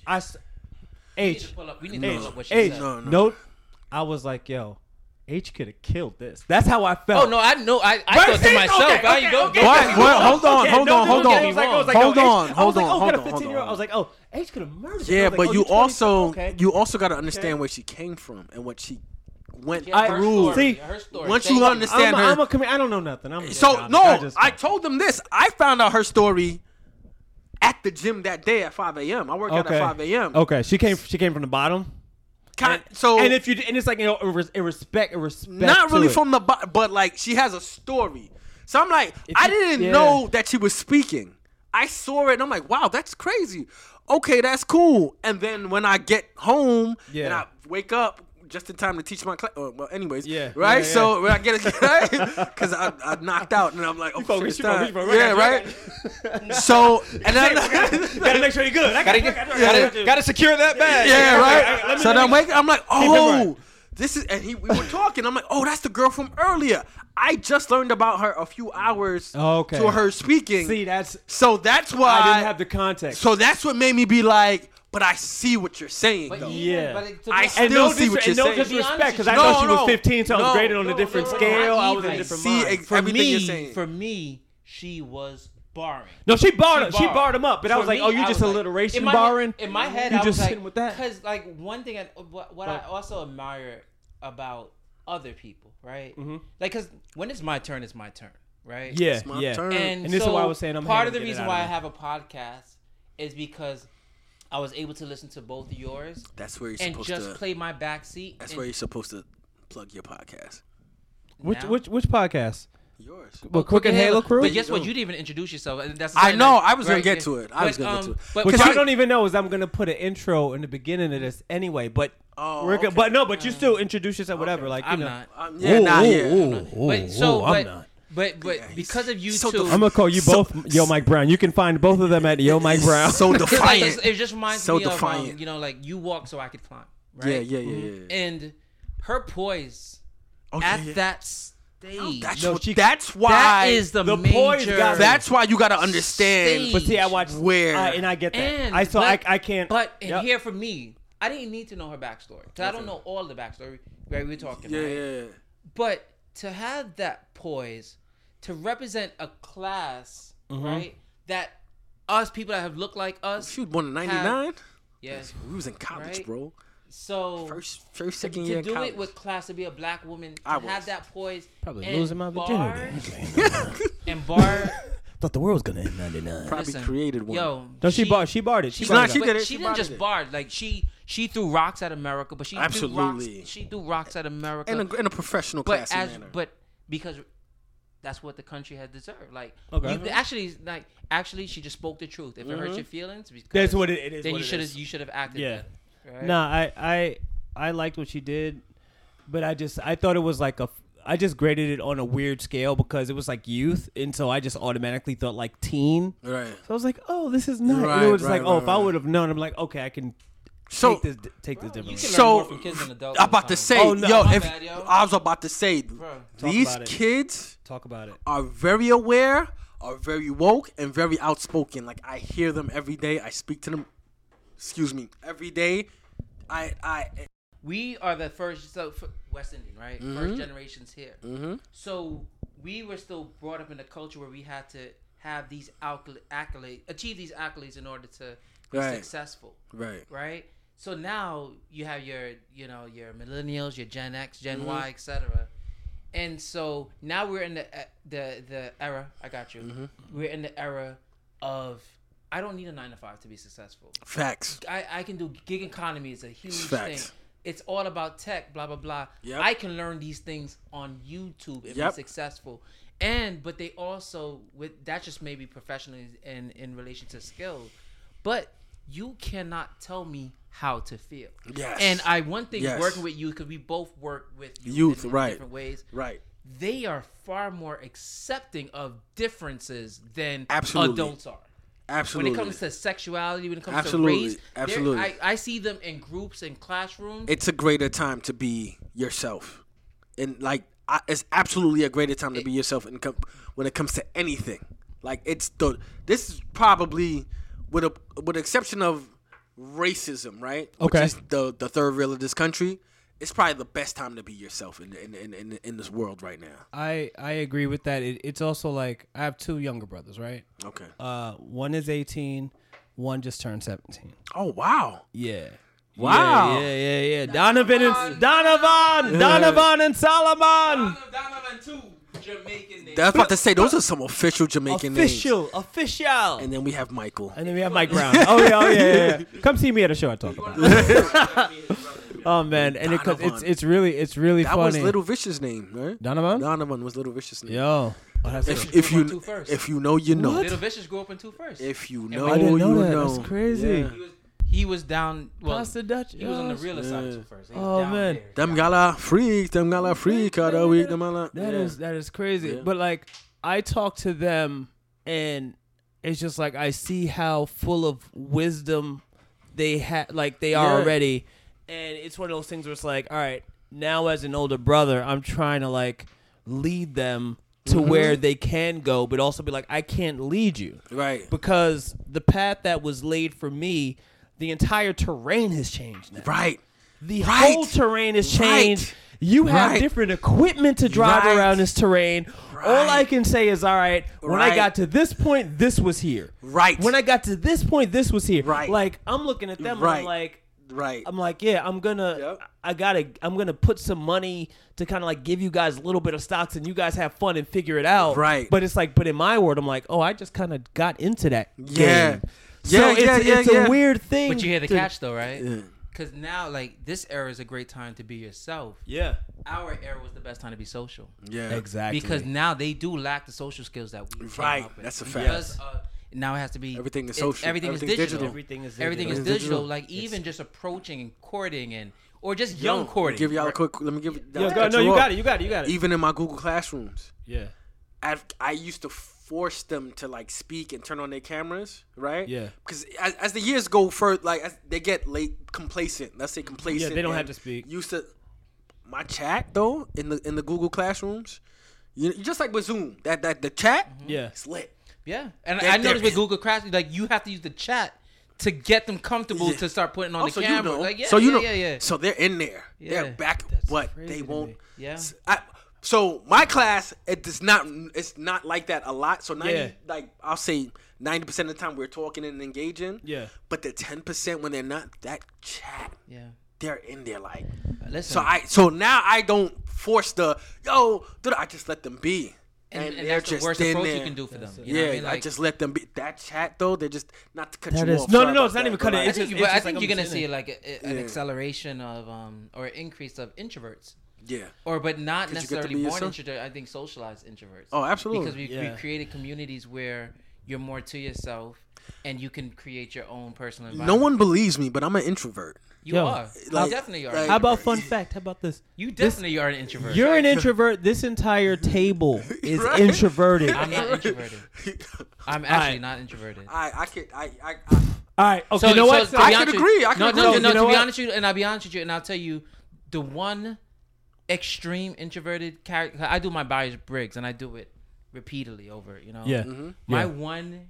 I s- We need to pull up. We need to pull up what she H said. No, no. note." I was like, "Yo, H could have killed this." That's how I felt. Oh no, I know. I, I Right, thought to myself. Okay, okay, don't okay. What? What? Hold on, hold no, on, hold on. I was like, I was like, Hold oh, on, I was hold like, on, oh, hold on, hold on. I was like, oh, H could have murdered. Yeah, like, but oh, you 22? also okay. you also got to understand where she came from and what she went Yeah, her through. story, See, her story. once Say you understand I'm, a, her- I'm a comedian. I don't know nothing. I'm a So comic. no, I, just, I told them this. I found out her story at the gym that day at 5 a.m. I work out at 5 a.m. Okay, she came. She came from the bottom. Kind- so and if you and it's like you know, in res- in respect, in respect. not to really it. from the bo- but like she has a story. So I'm like, If I you- didn't yeah. know that she was speaking. I saw it and I'm like, wow, that's crazy. Okay, that's cool. And then when I get home Yeah. and I wake up just in time to teach my class. Oh, well, anyways, Yeah, right. yeah, yeah. So when I get it, right, because I, I knocked out and I'm like, oh, focus, it's you focus, time. focus. Yeah, right. so and then gotta make sure you're good. I gotta, Gotta, gotta secure that bag. Yeah, Let right. me- So let then me- wake, I'm like, oh, this is, and he, we were talking. I'm like, oh, that's the girl from earlier. I just learned about her a few hours Okay. to her speaking. See, that's so that's why. I didn't have the context. so that's what made me be like, but I see what you're saying. But though. Yeah. but it- to I still and no, see what you're and no saying. disrespect, because I No, know she was 15, so I was graded on a different no, no, scale. not I was in a even. different See, mind. for me, you're saying. for me, she was barring. no, she barred She him. She barred. barred him up, but I was like, me, oh, you just was like- alliteration barring. In my head, You I just was like, sitting with that? Because like one thing, I, what, what I also admire about other people, right? Mhm. Like, because when it's my turn, it's my turn, right? Yeah, It's my yeah. turn. And, And this is why I was saying I'm part of the reason why of I have a podcast is because I was able to listen to both of yours that's where you're and supposed just to. play my backseat. that's and where you're supposed to plug your podcast. Which now- which which podcast? Yours. Well, Crooked Halo Crew. But guess what? You didn't even introduce yourself. and That's I know, that- I was gonna get to it. I was gonna get um, to it. But What you I- don't even know is I'm gonna put an intro in the beginning of this anyway. But Oh, we're good. okay. But no, but you still introduce yourself, whatever. Like you I'm know. not. Um, yeah, Ooh, nah, ooh, yeah. ooh, ooh, But so, ooh, but, I'm not. But but Yeah, because of you so two, def- I'm gonna call you So- both Yo Mike Brown. You can find both of them at Yo Mike Brown. So It's like- defiant. it just reminds So me of um, you know, like you walk so I could climb. Right? Yeah, yeah, yeah, yeah. yeah. And her poise Okay, at yeah. that stage. That's, No, what, she- that's why. that is the, the poise major. got. That's why you gotta understand. Stage. but see, I watched Where? I, and I get that. And I saw. but, I, I can't. But and Yep. here for me, I didn't need to know her backstory because I don't know all the backstory. Right, we were talking. yeah, right? yeah, yeah. But to have that poise to represent a class, Mm-hmm. right? That us people that have looked like us. She was born in '99. Yes. We was in college, Right? bro. So First, first, second to year in do college. it with class to be a black woman, to I have that poise, Probably and losing my bar- virginity. and bar. Thought the world was gonna end '99. Probably listen, created one. Yo, No, she, barred. She barred it. She She, Nah, barred she it. but did it. She, She didn't just barred it. barred. Like she she threw rocks at America, but she threw Absolutely. rocks. She threw rocks at America. in a, in a professional, but classy as manner. but because that's what the country had deserved. Like Okay. you, actually like actually she just spoke the truth. If it hurts mm-hmm. your feelings, because That's what it, it is. then you should have you should have acted. Yeah. then, right? No, I, I I liked what she did, but I just I thought it was like a I just graded it on a weird scale because it was like youth, and so I just automatically thought like teen. right. So I was like, oh, this is nice. and Right, it was right, like, oh, right, if I would have known, I'm like, okay, I can So take this take this Bro, differently. So, learn more from kids than adults I'm about to say, Oh, no, yo, if bad, yo. I was about to say, Bro. These about kids Talk about it. are very aware, are very woke, and very outspoken. Like I hear them every day. I speak to them. Excuse me, every day. I I. we are the first so West Indian, right? First generations here. Mm-hmm. So we were still brought up in a culture where we had to have these accolades, achieve these accolades in order to be Right. successful, Right. right? So now you have your, you know, your millennials, your Gen X, Gen Mhm. Y, etc. And so now we're in the uh, the the era. I got you. Mhm. We're in the era of I don't need a nine to five to be successful. Facts. I, I can do gig economy is a huge Facts. thing. It's all about tech, blah blah blah. Yep. I can learn these things on YouTube and Yep. be successful. And but they also with that just maybe professionally in in relation to skill, but you cannot tell me how to feel. Yes. And I one thing Yes. working with youth because we both work with youth, Youth, in, right. different ways. Right. They are far more accepting of differences than Absolutely. adults are Absolutely. when it comes to sexuality, when it comes Absolutely. to race, Absolutely. I, I see them in groups in classrooms. it's a greater time to be yourself, and like I, it's absolutely a greater time to be yourself. And com- when it comes to anything, like it's the this is probably with a with the exception of racism, right? Okay. Which is the the third rail of this country. It's probably the best time to be yourself in in in, in, in this world right now. I I agree with that. It, it's also like I have two younger brothers, right? Okay. Uh, one is 18, one just turned 17. Oh wow. Yeah. Wow. Yeah, yeah, yeah. yeah. Donovan and Donovan, Donovan and Solomon. Donovan too, Jamaican name. That's about to say those are some official Jamaican names. Official, official. And then we have Michael. And then we have Mike Brown. Oh yeah, oh yeah, yeah, yeah. Come see me at a show. I talk about. It. Oh man, and it, 'cause it's it's really it's really That funny. was Little Vicious name, right? Donovan. Donovan was Little Vicious name. Yo, oh, If, if Grew up on you if you know, you know. Little Vicious grew up in two first. If you know, we- I didn't know you that. know. That's crazy. Yeah. He was down. Well, Pasta Dutch. he was on the real realer side of Yeah. two first. He Oh, down man. there. Them Down gala freak, them gala freak of week, them gala. That yeah. is that is crazy. Yeah. But like I talk to them and it's just like I see how full of wisdom they have like they are Yeah. already. And it's one of those things where it's like, all right, now as an older brother, I'm trying to like lead them to Mhm. where they can go, but also be like, I can't lead you. right, Because the path that was laid for me, the entire terrain has changed now. right, The Right. whole terrain has changed. Right. You have Right. different equipment to drive around this terrain. All I can say is, all right, when I got to this point, this was here. right, When I got to this point, this was here. Right. Like I'm looking at them. I'm like, right. I'm like, yeah, I'm gonna, Yep. I gotta, I'm gonna put some money to kind of like give you guys a little bit of stocks and you guys have fun and figure it out. Right. But it's like, but in my world, I'm like, oh, I just kind of got into that. Yeah. game. Yeah, so yeah, it's, yeah, it's yeah. a weird thing. But you hear the to- catch though, right? Yeah. Because now, like this era is a great time to be yourself. Yeah. Our era was the best time to be social. Yeah, Exactly. Because now they do lack the social skills that we came Right, up with. that's a Because, fact. uh, now it has to be Everything is social. Everything is Everything's digital. digital. everything is Everything is digital. digital. Like even just approaching and courting and or just Yo, young courting. Give y'all a quick. Let me give. Yo, not go, no, you off. got it. You got it. You got it. Even in my Google classrooms, Yeah. I I used to force them to like speak and turn on their cameras, right? Yeah. Because as, as the years go further, like as they get late complacent. Let's say complacent. Yeah, they don't have to speak. Used to my chat though in the in the Google classrooms, you just like with Zoom, that that the chat, mm-hmm. Yeah. it's lit. Yeah, and They're- I noticed they're- with Google Classroom, like you have to use the chat to get them comfortable Yeah. to start putting on Oh, the so camera. you know, Like, yeah, so you yeah, know, yeah, yeah. so they're in there. Yeah. They're back, That's but they won't. Yeah. S- I, so my class, it does not. It's not like that a lot. So ninety, Yeah. like I'll say, ninety percent of the time we're talking and engaging. Yeah. But the ten percent when they're not, that chat, Yeah. they're in there like. Listen. So I, so now I don't force the yo. Dude, I just let them be. and, and, they're that's the just worst in approach you there. can do for them. That's it. Know yeah, what I mean? I just let them be. That chat though, they're just not to cut That you is- off. no, no, no, it's not that, even but, cut it. like, I think, just- but I think like you're I'm gonna see it. like a, a- an Yeah. acceleration of um or increase of introverts, yeah. or but not 'Cause you get to necessarily be born yourself? introverts. I think socialized introverts. Oh, absolutely. because we, Yeah. we created communities where you're more to yourself and you can create your own personal no one believes me, but I'm an introvert. You Yo, are. like- you definitely are. like- How about fun fact? How about this? you definitely are an introvert. You're an introvert. This entire table is Right? introverted. I'm not introverted. I'm actually not introverted. I I could I I, I All right. Okay. So you know what? so I be can agree, I can no, agree. No, no, You know To be what? honest with you, and I'll be honest with you, and I'll tell you, the one extreme introverted character. I do my Myers Briggs, and I do it repeatedly over. You know. yeah. Mhm. My Yeah. one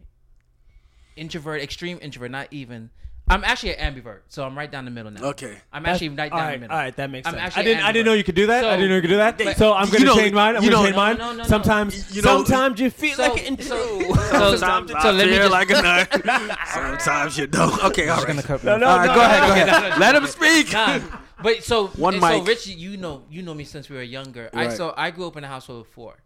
introvert, extreme introvert, not even. I'm actually an ambivert, so I'm right down the middle now. Okay. I'm That's- actually right down right, the middle. all right, that makes I'm sense. I didn't. I didn't know you could do that. So- I didn't know you could do that. but- so I'm gonna know- change mine. I'm gonna know- change No, mine. no, no, no. sometimes, You know- sometimes you feel So- like it. so- Sometimes so I let me feel just- like a nut. Sometimes you don't. Okay, all right. no, no, All right, no, go no, ahead, no, go no, ahead. no, no. Let him speak. Nah, but so One and so mic. Rich, you know, you know me since we were younger. I so I grew up in a household of four.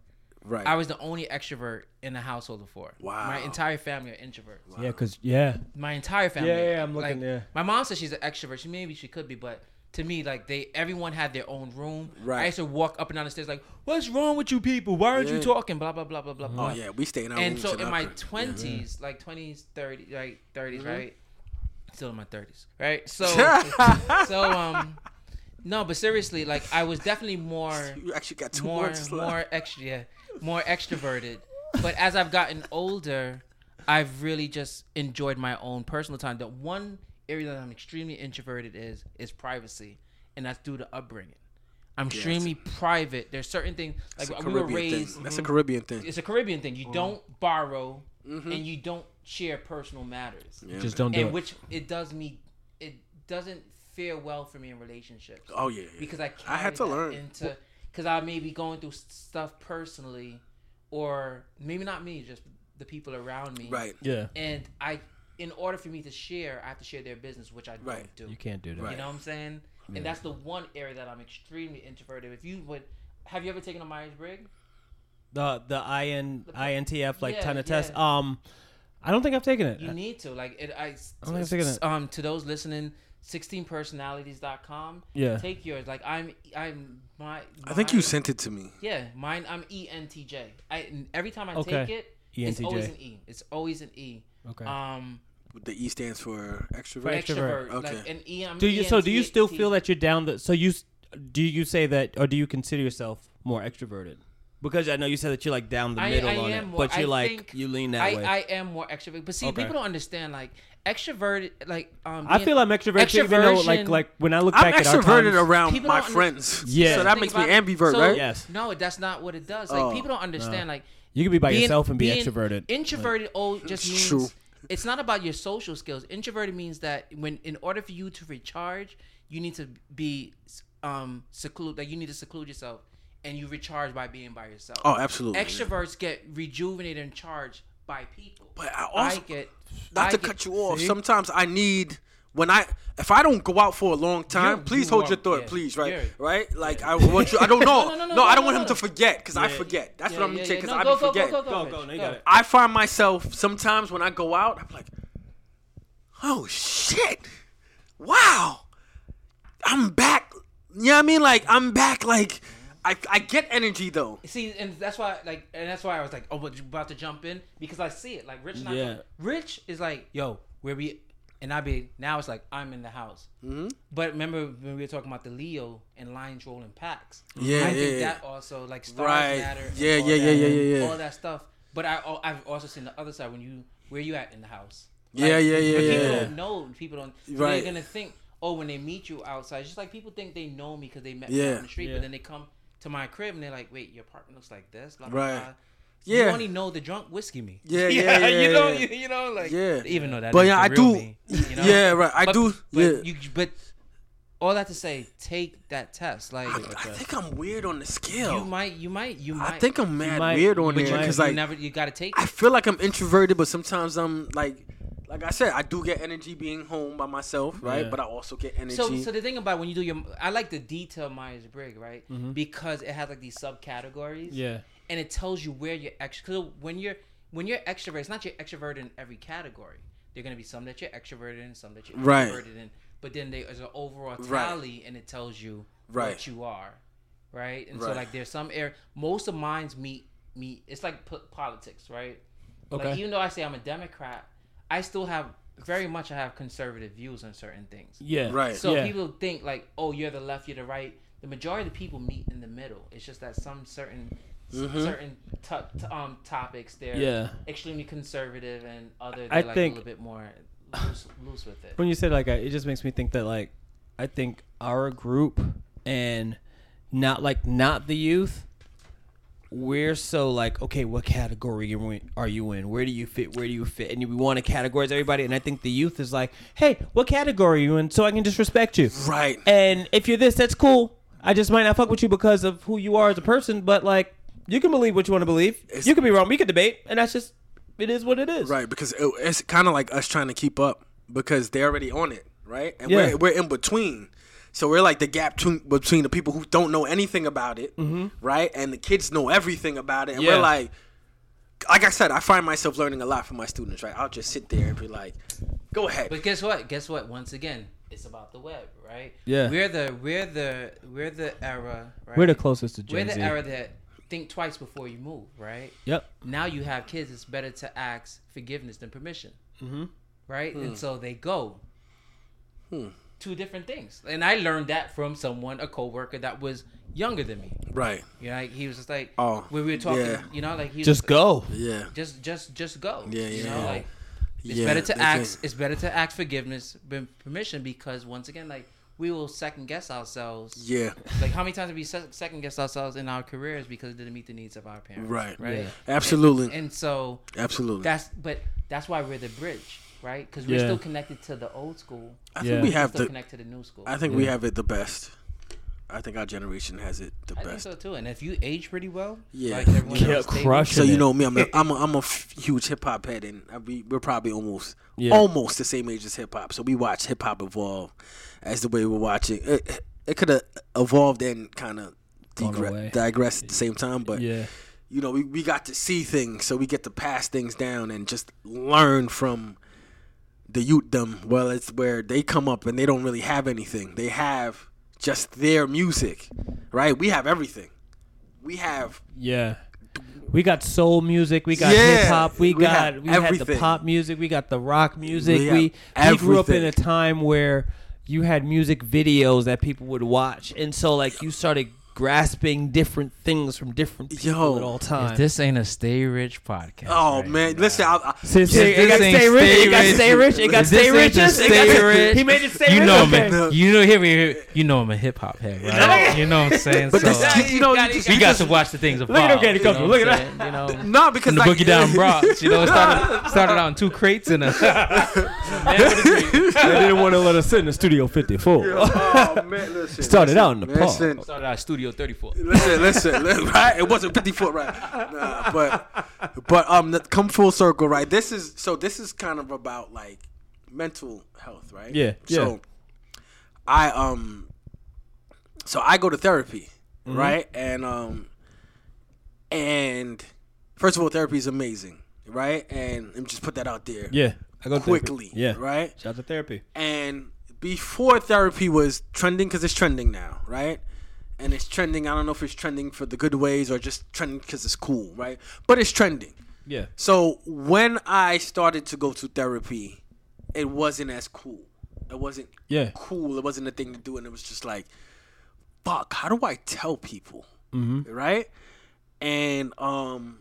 Right. I was the only extrovert in a household of four. Wow. My entire family are introverts. Yeah, cause yeah, My entire family. Yeah, yeah, I'm looking, like, yeah. My mom says she's an extrovert. She maybe she could be, but to me, like they, everyone had their own room. Right. I used to walk up and down the stairs like, "What's wrong with you people? Why aren't you talking?" Blah blah blah blah blah oh blah. yeah, we stay in our and so in my our- twenties, like twenties, thirty, like 30s Mm-hmm. right? Still in my thirties, right? So, so um, no, but seriously, like I was definitely more, You actually got two more, words left. more extra, yeah, more extroverted. But as I've gotten older, I've really just enjoyed my own personal time. The one area that I'm extremely introverted is is privacy, and that's due to upbringing. I'm extremely private. There's certain things like we were Caribbean thing. raised. That's a Caribbean thing. It's a Caribbean thing. Mm-hmm. You don't borrow, and you don't share personal matters. Yeah, just man. don't do and it. which it does me, it doesn't fare well for me in relationships. Oh yeah. yeah. because I I had to learn. into because I may be going through stuff personally, or maybe not me, just the people around me. Right. yeah, And I, in order for me to share, I have to share their business, which I Right. don't do. you can't do that. Right. You know what I'm saying? And that's the one area that I'm extremely introverted. If you would, have you ever taken a Myers Briggs? The the IN INTF like Yeah, ton of yeah. tests. Um, I don't think I've taken it. You need to like it. I, I don't think I've taken it. um to those listening, 16personalities.com. Yeah. Take yours. Like I'm I'm my. I think you sent it to me. Yeah, mine. I'm E ENTJ. I every time I Okay. take it, it's always an E. It's always an E. Okay. Um, The E stands for For extrovert. extrovert. extrovert. Okay. Like an E. I'm do you so do you still feel that you're down the so you do you say that or do you consider yourself more extroverted? Because I know you said that you're like down the I- middle I on am it, more- but you're I like think you lean that I, way. I am more extrovert, but see, Okay. people don't understand like extroverted. Like um, I feel I'm extroverted even though like like when I look I'm back at our extroverted times, around my friends. Yeah. So that makes me about- ambivert, so- right? Yes. No, that's not what it does. Like Oh. people don't understand. Like you can be by being- yourself and be being extroverted. Introverted oh just means true. it's not about your social skills. Introverted means that when in order for you to recharge, you need to be um seclude like you need to seclude yourself and you recharge by being by yourself. Oh, absolutely. Extroverts get rejuvenated and charged by people. But I also- get Not I to get- cut you off. See? Sometimes I need when I if I don't go out for a long time, You- please you hold are- your thought, yeah. please, right? You're- right? Like I want you. I don't know. No, no, no, no, I don't no, want no, him to forget because I forget. That's Yeah, what I'm yeah, saying yeah. because I go, be go, go, forgetting. go, go, Go, go, go. got it. I find myself sometimes when I go out, I'm like, oh shit, wow, I'm back. You know what I mean? Like I'm back. Like I I get energy though. See, and that's why, like, and that's why I was like, oh, but you about to jump in because I see it. Like, Rich, and I- Rich is like, yo, where we, and I be now it's like I'm in the house. Mm-hmm. But remember when we were talking about the Leo and lions rolling packs? Yeah, I yeah, think yeah. that also like stars Right. matter. Yeah, yeah, yeah, yeah, yeah, yeah. All that stuff. But I, al- I've also seen the other side when you where you at in the house. Yeah, yeah, yeah, but yeah, People yeah. don't know. People don't. So Right. They're gonna think, oh, when they meet you outside, just like people think they know me because they met me Yeah. on the street, Yeah. but then they come to my crib and they're like, wait, your apartment looks like this, blah, blah, Right. blah. You Yeah. only know the drunk whiskey me. Yeah, yeah, yeah, you know, yeah. you, you know, like, Yeah. even though that. But yeah, the I real do- me, you know? Yeah, right. I But- do. But yeah. you, but all that to say, take that test. Like, I think I'm weird on the scale. you might, you might, you might. I think I'm mad might- weird on but there you, because you like never, you got to take. I feel like I'm introverted, but sometimes I'm like, like I said, I do get energy being home by myself, right? Yeah. But I also get energy. So, so the thing about when you do your, I like the detail Myers Briggs, right? Mm-hmm. Because it has like these subcategories. yeah. and it tells you where you're extra. When you're when you're extrovert, it's not you're extroverted in every category. There're gonna be some that you're extroverted in, some that you're Right. introverted in. But then there's an overall Right. tally, and it tells you Right. what you are, right? And so like there's some air. Most of mine's meet meet. It's like po- politics, right? Okay. Like even though I say I'm a Democrat, I still have very much I have conservative views on certain things. Yeah. Right. So yeah. people think like, oh, you're the left, you're the right. The majority of the people meet in the middle. It's just that some certain Mm-hmm. certain t- t- um topics they're Yeah. extremely conservative and other I they're like think- a little bit more loose, loose with it. when you said like it just makes me think that like I think our group and not like not the youth we're so like, okay, what category are you in? Where do you fit? Where do you fit? And we want to categorize everybody. And I think the youth is like, hey, what category are you in? So I can just respect you. Right. And if you're this, that's cool. I just might not fuck with you because of who you are as a person, but like, you can believe what you want to believe. It's- you can be wrong. We can debate, and that's just it is what it is. Right, because it, it's kind of like us trying to keep up because they're already on it, right? And Yeah. we're, we're in between. So we're like the gap between, between the people who don't know anything about it, right? And the kids know everything about it. And Mm-hmm. Yeah. we're like, like I said, I find myself learning a lot from my students, right? I'll just sit there and be like, go ahead. But guess what? Guess what? Once again, it's about the web, right? Yeah. We're the we're the we're the era. Right? We're the closest to Gen We're the Z. era that think twice before you move, right? Yep. Now you have kids. It's better to ask forgiveness than permission, Mm-hmm. right? Hmm. And so they go. Two different things, and I learned that from someone, a coworker that was younger than me. right. You know, like he was just like, Oh, when we were talking, yeah. you know, like he was Just go. Yeah. just just just go. Yeah, You yeah. know, like it's Yeah, better to they ask. can- It's better to ask forgiveness than permission because once again, like we will second guess ourselves. Yeah. Like how many times have we second guess ourselves in our careers because it didn't meet the needs of our parents? Right. Right. Yeah. Absolutely. And, and so Absolutely. that's but that's why we're the bridge, right? Because we're Yeah. still connected to the old school. I think Yeah. we We're have still the. connected to the new school. I think we have it the best. I think our generation has it the best. I think best. so too. And if you age pretty well, Yeah. like everyone Yeah, else, they- crush So you know me, I'm a, I'm a, I'm a f- huge hip hop head, and I, we, we're probably almost Yeah. almost the same age as hip hop. So we watch hip hop evolve as the way we're watching. It, it could have evolved and kind of Gone away. digressed at the same time, but Yeah. you know, we, we got to see things, so we get to pass things down and just learn from the youth them. Well, it's where they come up and they don't really have anything. They have just their music, right? We have everything. We have Yeah. We got soul music. We got Yeah, hip hop. We, we got we had the pop music. We got the rock music. We We we, grew up in a time where you had music videos that people would watch, and so like you started grasping different things from different people Yo, at all times. This ain't a stay rich podcast. Oh right? man, listen, I, I, Since If it, this got ain't stay rich, stay it got stay rich, it got stay rich. the stay rich- He made it stay you rich. know okay. I'm you know hear me you know I'm a hip hop head, right? you know what I'm saying? But so this- you know, you just- we got to watch the things Look at him evolve. getting you know comfortable. what Look I'm at saying? You know, no, because from the like, boogie down Bronx, you know, it started started out in two crates and a They didn't want to let us sit in the studio 54. oh man, listen, Started out in the park. started out Studio 34. listen, listen, li- right? It wasn't fifty foot, right? Nah, but but um, come full circle, right? This is so. This is kind of about like mental health, right? Yeah, yeah. So I um, so I go to therapy, Mm-hmm. right? And um, and first of all, therapy is amazing, right? And let me just put that out there, Yeah, I go to therapy. quickly, Yeah, right? Shout out to therapy. And before therapy was trending, because it's trending now, right? And it's trending. I don't know if it's trending for the good ways or just trending because it's cool, right? But it's trending. Yeah, So when I started to go to therapy, it wasn't as cool. It wasn't yeah, cool. It wasn't a thing to do, and it was just like, fuck. How do I tell people, mm-hmm. right? And um,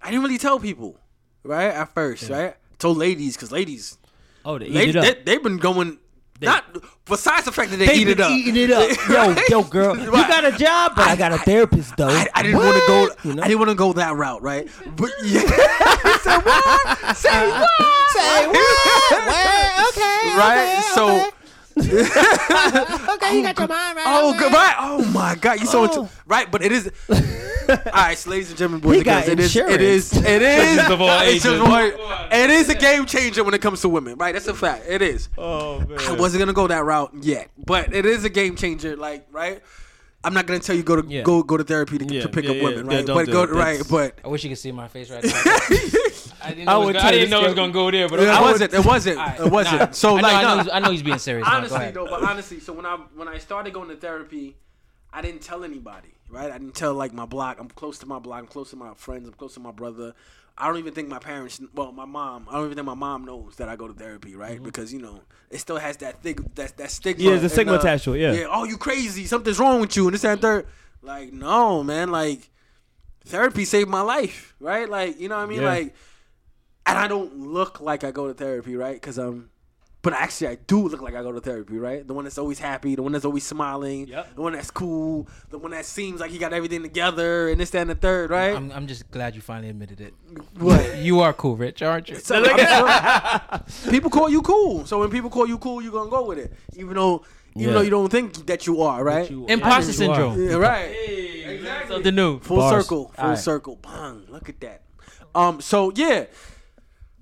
I didn't really tell people, right? At first, right? told ladies because ladies, Oh, they eat it up. they, they've been going. Not besides the fact that they, They eat it up. eating it up. Yo, yo, girl, you got a job, but I, got a therapist though. I, I didn't want to go. You know? I didn't want to go that route, right? But yeah, say what? Say uh, what? Say what? Well, okay, right? okay, so. okay. okay, you got your mind right. Oh, okay. good, right. Oh my God, you so Oh. into right, but it is. All right, so ladies and gentlemen, boys He and girls, got it is. It insurance. is. It is. of all it's ages. just one- It is a game changer when it comes to women, right? That's a fact. It is. Oh man. I wasn't gonna go that route yet, but it is a game changer. Like, right? I'm not gonna tell you go to Yeah. go go to therapy to, Yeah, to pick yeah, up yeah. women, Yeah, right? don't but do go it. right, That's- but I wish you could see my face right now. I didn't I know, it would was, tell I you didn't know it was this gonna go there, but it okay. wasn't. It wasn't. All right, It wasn't. nah. So I know, like, I know, no. he's, I know he's being serious. now. Go honestly ahead. though, but honestly, so when I when I started going to therapy, I didn't tell anybody, right? I didn't tell like my block. I'm close to my block. I'm close to my friends. I'm close to my brother. I don't even think my parents, well, my mom. I don't even think my mom knows that I go to therapy, right? Because you know it still has that thing, that that stigma. Yeah, there's a and, stigma uh, attached to it, yeah. Yeah. Oh, you crazy? Something's wrong with you, and this and third. Like, no, man. Like, therapy saved my life, right? Like, you know what I mean? Yeah. Like, and I don't look like I go to therapy, right? Because I'm but actually I do look like I go to therapy, right? The one that's always happy, the one that's always smiling, Yep. the one that's cool, the one that seems like he got everything together, and this, that, and the third, right? I'm, I'm just glad you finally admitted it. What? You are cool, Rich, aren't you? So, sure- people call you cool, so when people call you cool, you're gonna go with it, even though even Yeah. though you don't think that you are, right? Imposter syndrome. Yeah, right. Something new. Full Bars. circle, full Alright. circle. Bang! Look at that. Um. So yeah.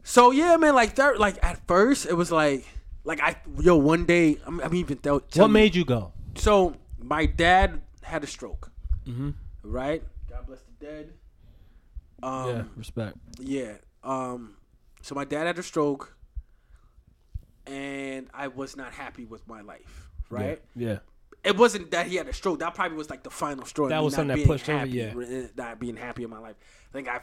So yeah, man. Like third, like at first, it was like, like I yo one day. I'm, I'm even tell, tell What you- made you go? So my dad had a stroke. Mm-hmm. Right. God bless the dead. Um. yeah, respect. Yeah. Um. So my dad had a stroke, and I was not happy with my life. Right. Yeah. It wasn't that he had a stroke. That probably was like the final straw. in That was something that being pushed over, happy, yeah. Not being happy in my life. I think I,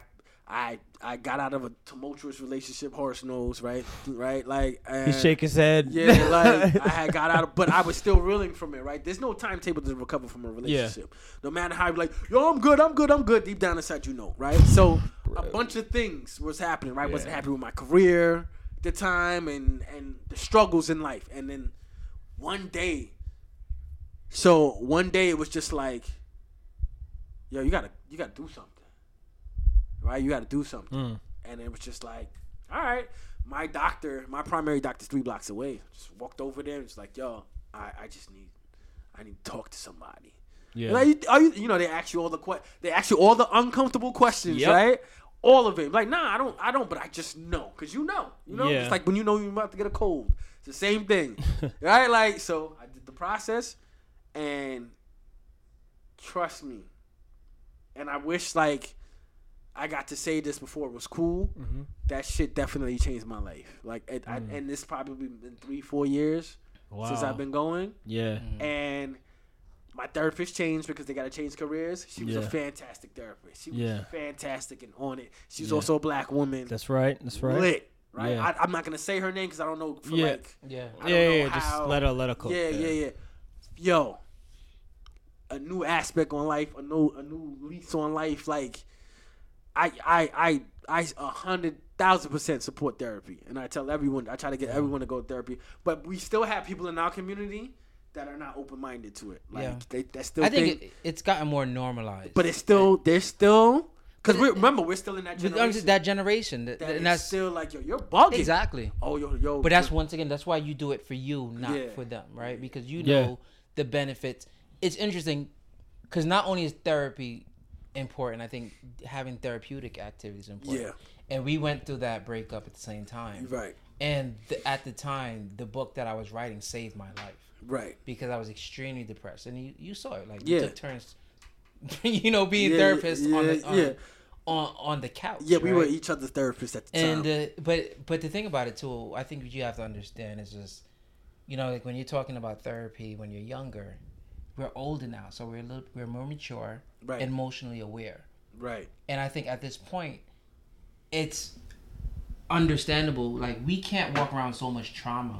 I, I got out of a tumultuous relationship. Horse knows, right? Right? Like He shake his head. Yeah, like I had got out of, but I was still reeling from it. Right? There's no timetable to recover from a relationship. No matter how, you like, yo, I'm good, I'm good, I'm good. Deep down inside, you know, right? So a bunch of things was happening. Right? Wasn't happy with my career at the time, and and the struggles in life. And then one day, so one day it was just like, yo, you gotta you gotta do something, right? You gotta do something. Mm. And it was just like, all right, my doctor, my primary doctor's three blocks away. Just walked over there and was like, yo, I, I just need, I need to talk to somebody. Yeah. Like, you, are you, you know, they ask you all the que- they ask you all the uncomfortable questions, Yep. right? All of it. Like, nah, I don't, I don't, but I just know, cause you know, you know, Yeah. it's like when you know you're about to get a cold. It's the same thing, right? Like, so I did the process, and trust me, and I wish like I got to say this before it was cool. Mm-hmm. That shit definitely changed my life. Like, it, I, and this probably been three, four years since Mm. I've been going Yeah. and my therapist changed because they got to change careers. She was a fantastic therapist. She was Yeah. fantastic and on it. She was Yeah. also a black woman. That's right. That's right. Lit, right? Yeah. I, I'm not gonna say her name because I don't know. For Yeah. like, Yeah. Yeah, yeah, yeah, how- just let her- let her cook. Yeah, Yeah. yeah, yeah. Yo, a new aspect on life, a new a new lease on life. Like, I I I I a hundred thousand percent support therapy, and I tell everyone. I try to get everyone to go to therapy, but we still have people in our community that are not open minded to it. Like Yeah. they that still I think think it, it's gotten more normalized. but it's still there's still because we remember we're still in that With- generation that generation, that, that and that's still like yo you're bugging exactly. oh yo yo But that's once again, that's why you do it for you, not Yeah. for them, right? Because you Yeah. know the benefits. It's interesting because not only is therapy important, I think having therapeutic activities is important. Yeah. And we went through that breakup at the same time. right And the, at the time, the book that I was writing saved my life right because I was extremely depressed, and you, you saw it. Like Yeah. you took turns, you know, being Yeah, therapists on the on, yeah. on on the couch. yeah we were each other's therapists at the and time uh, but but the thing about it too i think what you have to understand is just you know like when you're talking about therapy when you're younger we're older now so we're a little we're more mature Right. emotionally aware. Right. And i think at this point it's understandable like we can't walk around so much trauma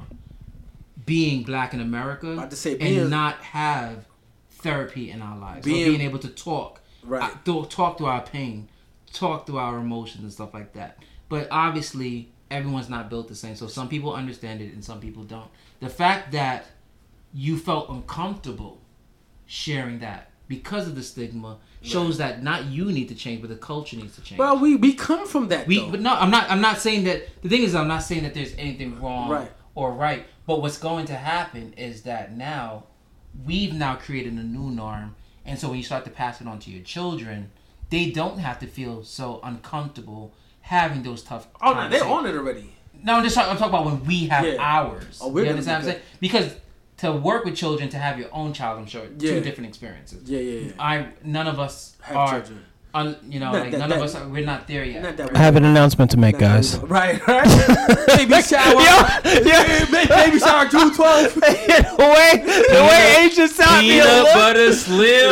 being black in america About to say, and not have therapy in our lives Being- or being able to talk. Right. uh, talk through our pain talk through our emotions and stuff like that. But obviously everyone's not built the same so some people understand it and some people don't. The fact that you felt uncomfortable sharing that because of the stigma shows that not you need to change but the culture needs to change well we we come from that we though. but no i'm not i'm not saying that the thing is i'm not saying that there's anything wrong Right. or right but what's going to happen is that now we've now created a new norm and so when you start to pass it on to your children they don't have to feel so uncomfortable having those tough oh no they're on it already No, I'm just talking, I'm talking about when we have Yeah. ours. Oh, we're you gonna understand what I'm saying? Because to work with children, to have your own child, I'm sure, Yeah. two different experiences. yeah yeah yeah I none of us Have are, children. un, you know, Not like that- none that- of us. Are, we're not there yet. Not that I have an announcement to make, guys. right right baby shower yeah, baby shower June 12th the way the way Asian South Peanut butter slim.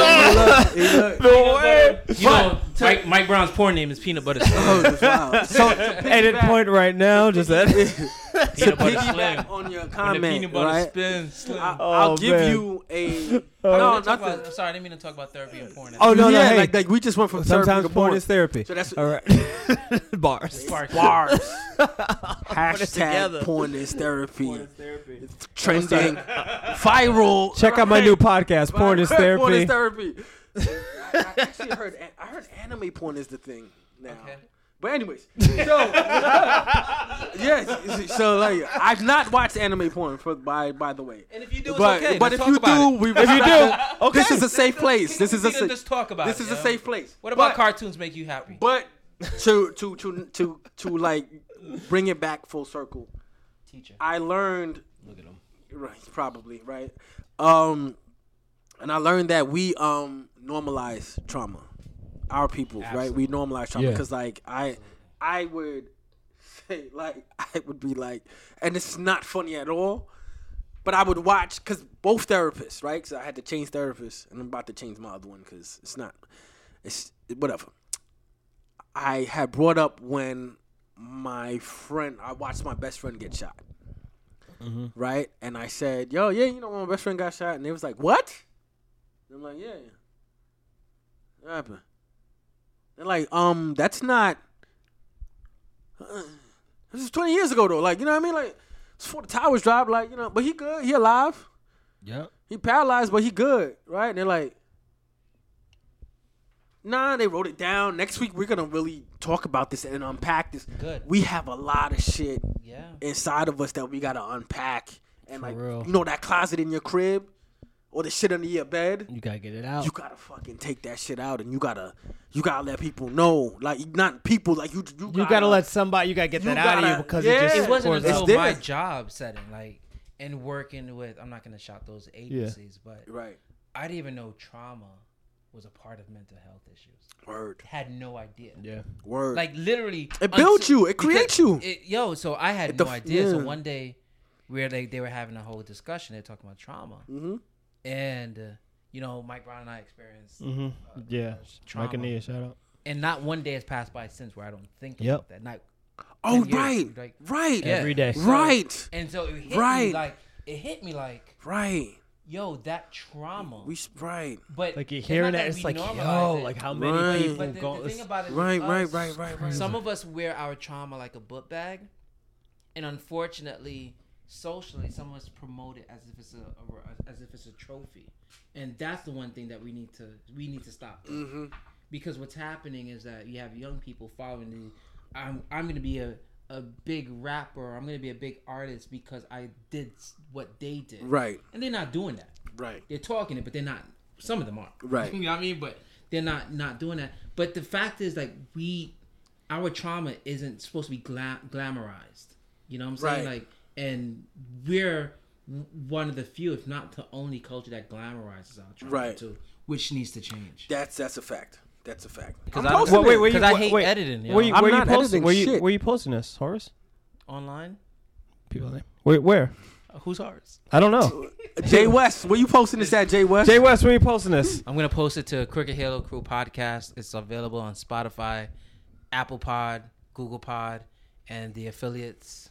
the way. you know, Mike, Mike Brown's porn name is Peanut Butter Slim. oh, that's wild. so Edit point right now. Just that. Peanut butter piggyback slim. on your When the comment, peanut butter right? spins, slim. I, Oh, I'll give man. you a I no, didn't talk nothing. about- I'm sorry, I didn't mean to talk about therapy and porn. Oh no, no, yeah, hey. like, like we just went from therapy Sometimes to porn porn. is therapy. So that's All right. Bars. Spark. bars. Hashtag porn is therapy. It's trending, viral. Check out my new podcast, Porn is Therapy. Porn is therapy. I, I actually heard I heard anime porn is the thing now. Okay. But anyways, so yeah, so like I've not watched anime porn for by by the way. And if you do, it's But okay. but if you do, it. we If you do, okay. This is a safe place. This is a can just talk about this it, is a safe place. What about But- cartoons make you happy? But to to to to to like bring it back full circle, Teacher. I learned Look at him. right probably right, um, and I learned that we um normalize trauma, our people right. We normalize trauma Yeah. because like I I would say like I would be like, and it's not funny at all. But I would watch because both therapists, right? Because I had to change therapists, and I'm about to change my other one because it's not, it's whatever. I had brought up when my friend, I watched my best friend get shot, mm-hmm. right? And I said, "Yo, yeah, you know, when my best friend got shot," and they was like, "What?" And I'm like, "Yeah, yeah. What happened?" They're like, "Um, that's not. Uh, this is 20 years ago, though. Like, you know what I mean? Like, it's before the towers dropped. Like, you know, but he good. He alive. Yep. He paralyzed, but he good, right? And they're like, nah, they wrote it down. Next week we're gonna really talk about this and unpack this. Good. We have a lot of shit Yeah. inside of us that we gotta unpack. And like, real. you know, that closet in your crib or the shit under your bed. You gotta get it out. You gotta fucking take that shit out, and you gotta, you gotta let people know, like not people, like you, you, You gotta let somebody. You gotta get You that out of you because yeah. it just. It wasn't until there. my job setting, like, and working with. I'm not gonna shout those agencies, but right. I didn't even know trauma was a part of mental health issues. Word, Had no idea. Yeah. word. Like literally, It builds you. It creates you. It, yo, so I had It no def- idea. So one day, where they they were having a whole discussion, they're talking about trauma, mm-hmm. And uh, you know, Mike Brown and I experienced Mm-hmm. uh, Yeah. trauma, Mike and Nia, shout out. and not one day has passed by since where I don't think Yep. about that. Not Oh, years, right, like- right, Yeah. Every day. So- right, and so it hit Right. me like it hit me like, right. yo, that trauma. We right, but Like you're hearing not that, it's like, yo, it. like how many Right. people But the, go? the thing about it, right, with right, us, right, right, right. Some of us wear our trauma like a book bag, and unfortunately, socially, some of us promote it as if it's a, a as if it's a trophy, and that's the one thing that we need to we need to stop. Mm-hmm. Because what's happening is that you have young people following the. I'm I'm gonna be a a big rapper. I'm gonna be a big artist because I did what they did. Right, And they're not doing that right, they're talking it, but they're not. Some of them are. Right. You know what I mean? But they're not not doing that. But the fact is, like we, our trauma isn't supposed to be gla- glamorized. You know what I'm saying? Right. Like, and we're one of the few, if not the only culture that glamorizes our trauma Right. too, which needs to change. that's that's a fact. That's a fact. Because I'm I, posting wait, it. wait, because I hate wait. editing. yo. Where you, I'm you not posting? editing Where you, shit. where you posting this, Horace? online. People name. Where? Where? Uh, who's Horace? I don't know. Jay West, where you posting this at, Jay West? Jay West, where you posting this? I'm gonna post it to Crooked Halo Crew podcast. It's available on Spotify, Apple Pod, Google Pod, and the affiliates.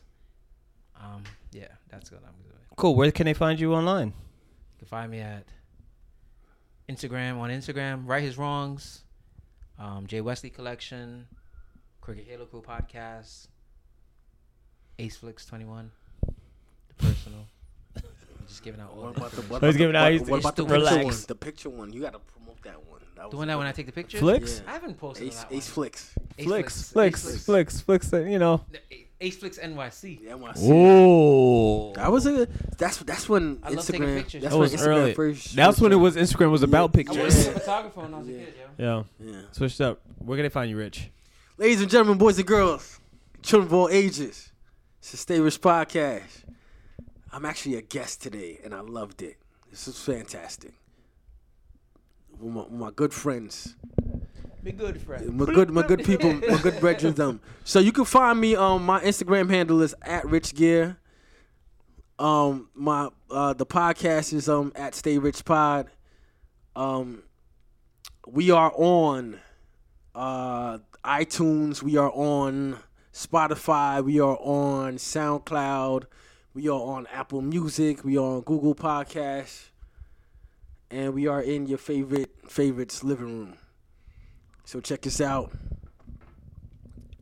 Um, yeah, that's what I'm doing. Cool. Where can they find you online? You can find me at Instagram on Instagram. Right His Wrongs, um, Jay Wesley Collection, Crooked Halo Crew podcast, Ace Flicks 21, the personal. Just giving out all What the about the, what I was about giving the, out what, what about the It's picture the- one? The picture one. You gotta promote that one. That was Doing a that when I take the picture. Flicks? I haven't posted Ace, on that Ace one. Flicks. Ace Flicks, Ace flicks, flicks, flicks. uh, You know. Ace Flicks NYC. Yeah, NYC. Oh. That was a. That's that's when I love taking Instagram. pictures. That's That when was Instagram early. first. That's when it was. Instagram was about I wanted to pictures. be a photographer when I was a Yeah. kid, yo. Yeah. Yeah. Switched up. Where can they find you, Rich? Ladies and gentlemen, boys and girls, children of all ages, it's the Stay Rich Podcast. I'm actually a guest today, and I loved it. This is fantastic. With my, with my good friends, Be good friend. my good, my good people, my good brethren. Them. So you can find me on my Instagram handle is at Rich Gear. Um, my uh, the podcast is um at Stay Rich Pod. Um, we are on uh iTunes. We are on Spotify. We are on SoundCloud. We are on Apple Music. We are on Google Podcasts. And we are in your favorite favorites living room. So check us out.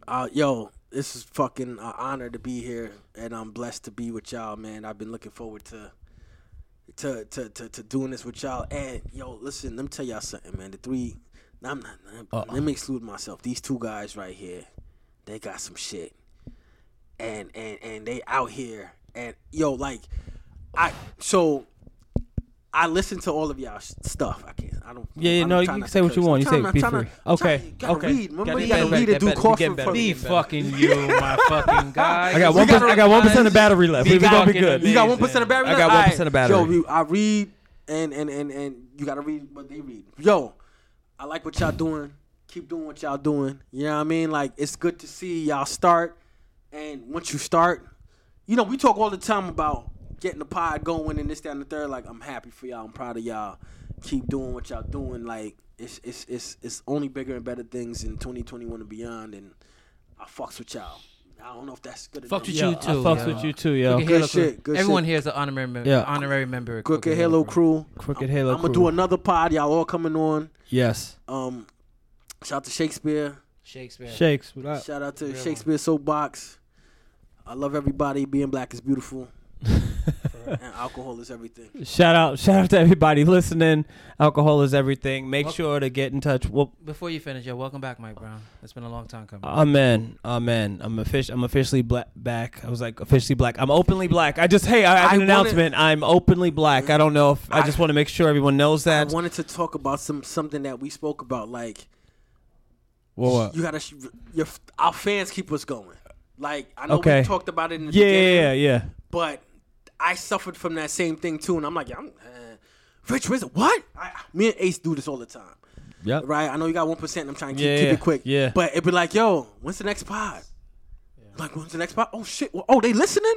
Uh, yo, this is fucking an honor to be here, and I'm blessed to be with y'all, man. I've been looking forward to to to to, to doing this with y'all. And yo, listen, let me tell y'all something, man. The three, I'm not. Uh-uh. Let me exclude myself. These two guys right here, they got some shit, and and and they out here, and yo, like, I so. I listen to all of y'all sh- stuff. I can't. I don't. Yeah, yeah, I'm no, you can say what you want. You say trying- be I'm free. to- Okay, gotta okay. read. Remember, Gotta you get gotta better, read get and do better, course get for better. for- Be fucking you, my fucking guy. I got one. I got one percent of battery left. Be We gonna be good. You got one of battery. I got 1% of battery. Yo, I read and and and and you gotta read what they read. Yo, I like what y'all doing. Keep doing what y'all doing. You know what I mean? Like it's good to see y'all start. And once you start, you know we talk all the time about getting the pod going and this, that, and the third. Like I'm happy for y'all. I'm proud of y'all. Keep doing what y'all doing. Like it's it's it's it's only bigger and better things in 2021 and beyond. And I fucks with y'all. I don't know if that's good. Fucks with Yo, you I too. fucks yo. with you too, yo. Crooked Good Halo shit, crew. good Everyone shit. here is an honorary member. Yeah. Honorary member. of Crooked Halo crew. Crooked Halo I'm gonna do another pod. Y'all all coming on. Yes. Um, shout out to Shakespeare. Shakespeare. Shakes. Shout out to Real Shakespeare Soapbox. I love everybody. Being black is beautiful, and alcohol is everything. Shout out, shout out to everybody listening. Alcohol is everything. Make Wel- sure to get in touch. Well, Before you finish, yo, welcome back, Mike Brown. It's been a long time coming. amen, amen. I'm offic- I'm officially black. Back. I was like officially black. I'm openly black. I just hey, I have an wanna- announcement. I'm openly black. I don't know if I, I- just want to make sure everyone knows that. I wanted to talk about some something that we spoke about. Like Well, what? you gotta, sh- your our fans keep us going. Like I know Okay. we talked about it in the Yeah, beginning, yeah, yeah. but I suffered from that same thing too. And I'm like, yeah, I'm uh, Rich Wizard. What? I, me and Ace do this all the time. Yeah. right? I know you got one percent. I'm trying to keep, Yeah, keep yeah, it quick. yeah. But it'd be like, yo, when's the next pod? Like, when's the next pod? Oh shit! Oh, they listening?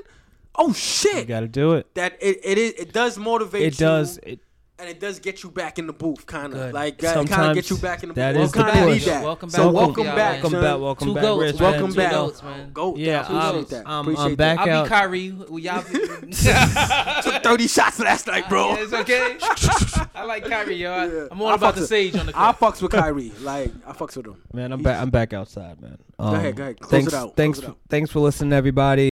Oh shit. You got to do it. that it it is it does motivate. It you, does. It, and it does get you back in the booth, kind of like uh, kind of Sometimes get you back in the that booth. is Well, the kinda push. that. Welcome So back. welcome back, welcome back, welcome Two back, goats, Rich. man. Welcome Two back. goats, man. Go. Yeah, appreciate I'm- that. I'm- appreciate I'm back I'll be Kyrie. Well, Y'all that. Took thirty shots last night, bro. Yeah, it's okay. I like Kyrie, yo. I, Yeah. I'm all I about fucks the with- sage on the I court. fucks with Kyrie. Like I fucks with him. man, I'm He's- back. I'm back outside, man. Um, ahead, go ahead. Close thanks, it out. Thanks, thanks for listening, everybody.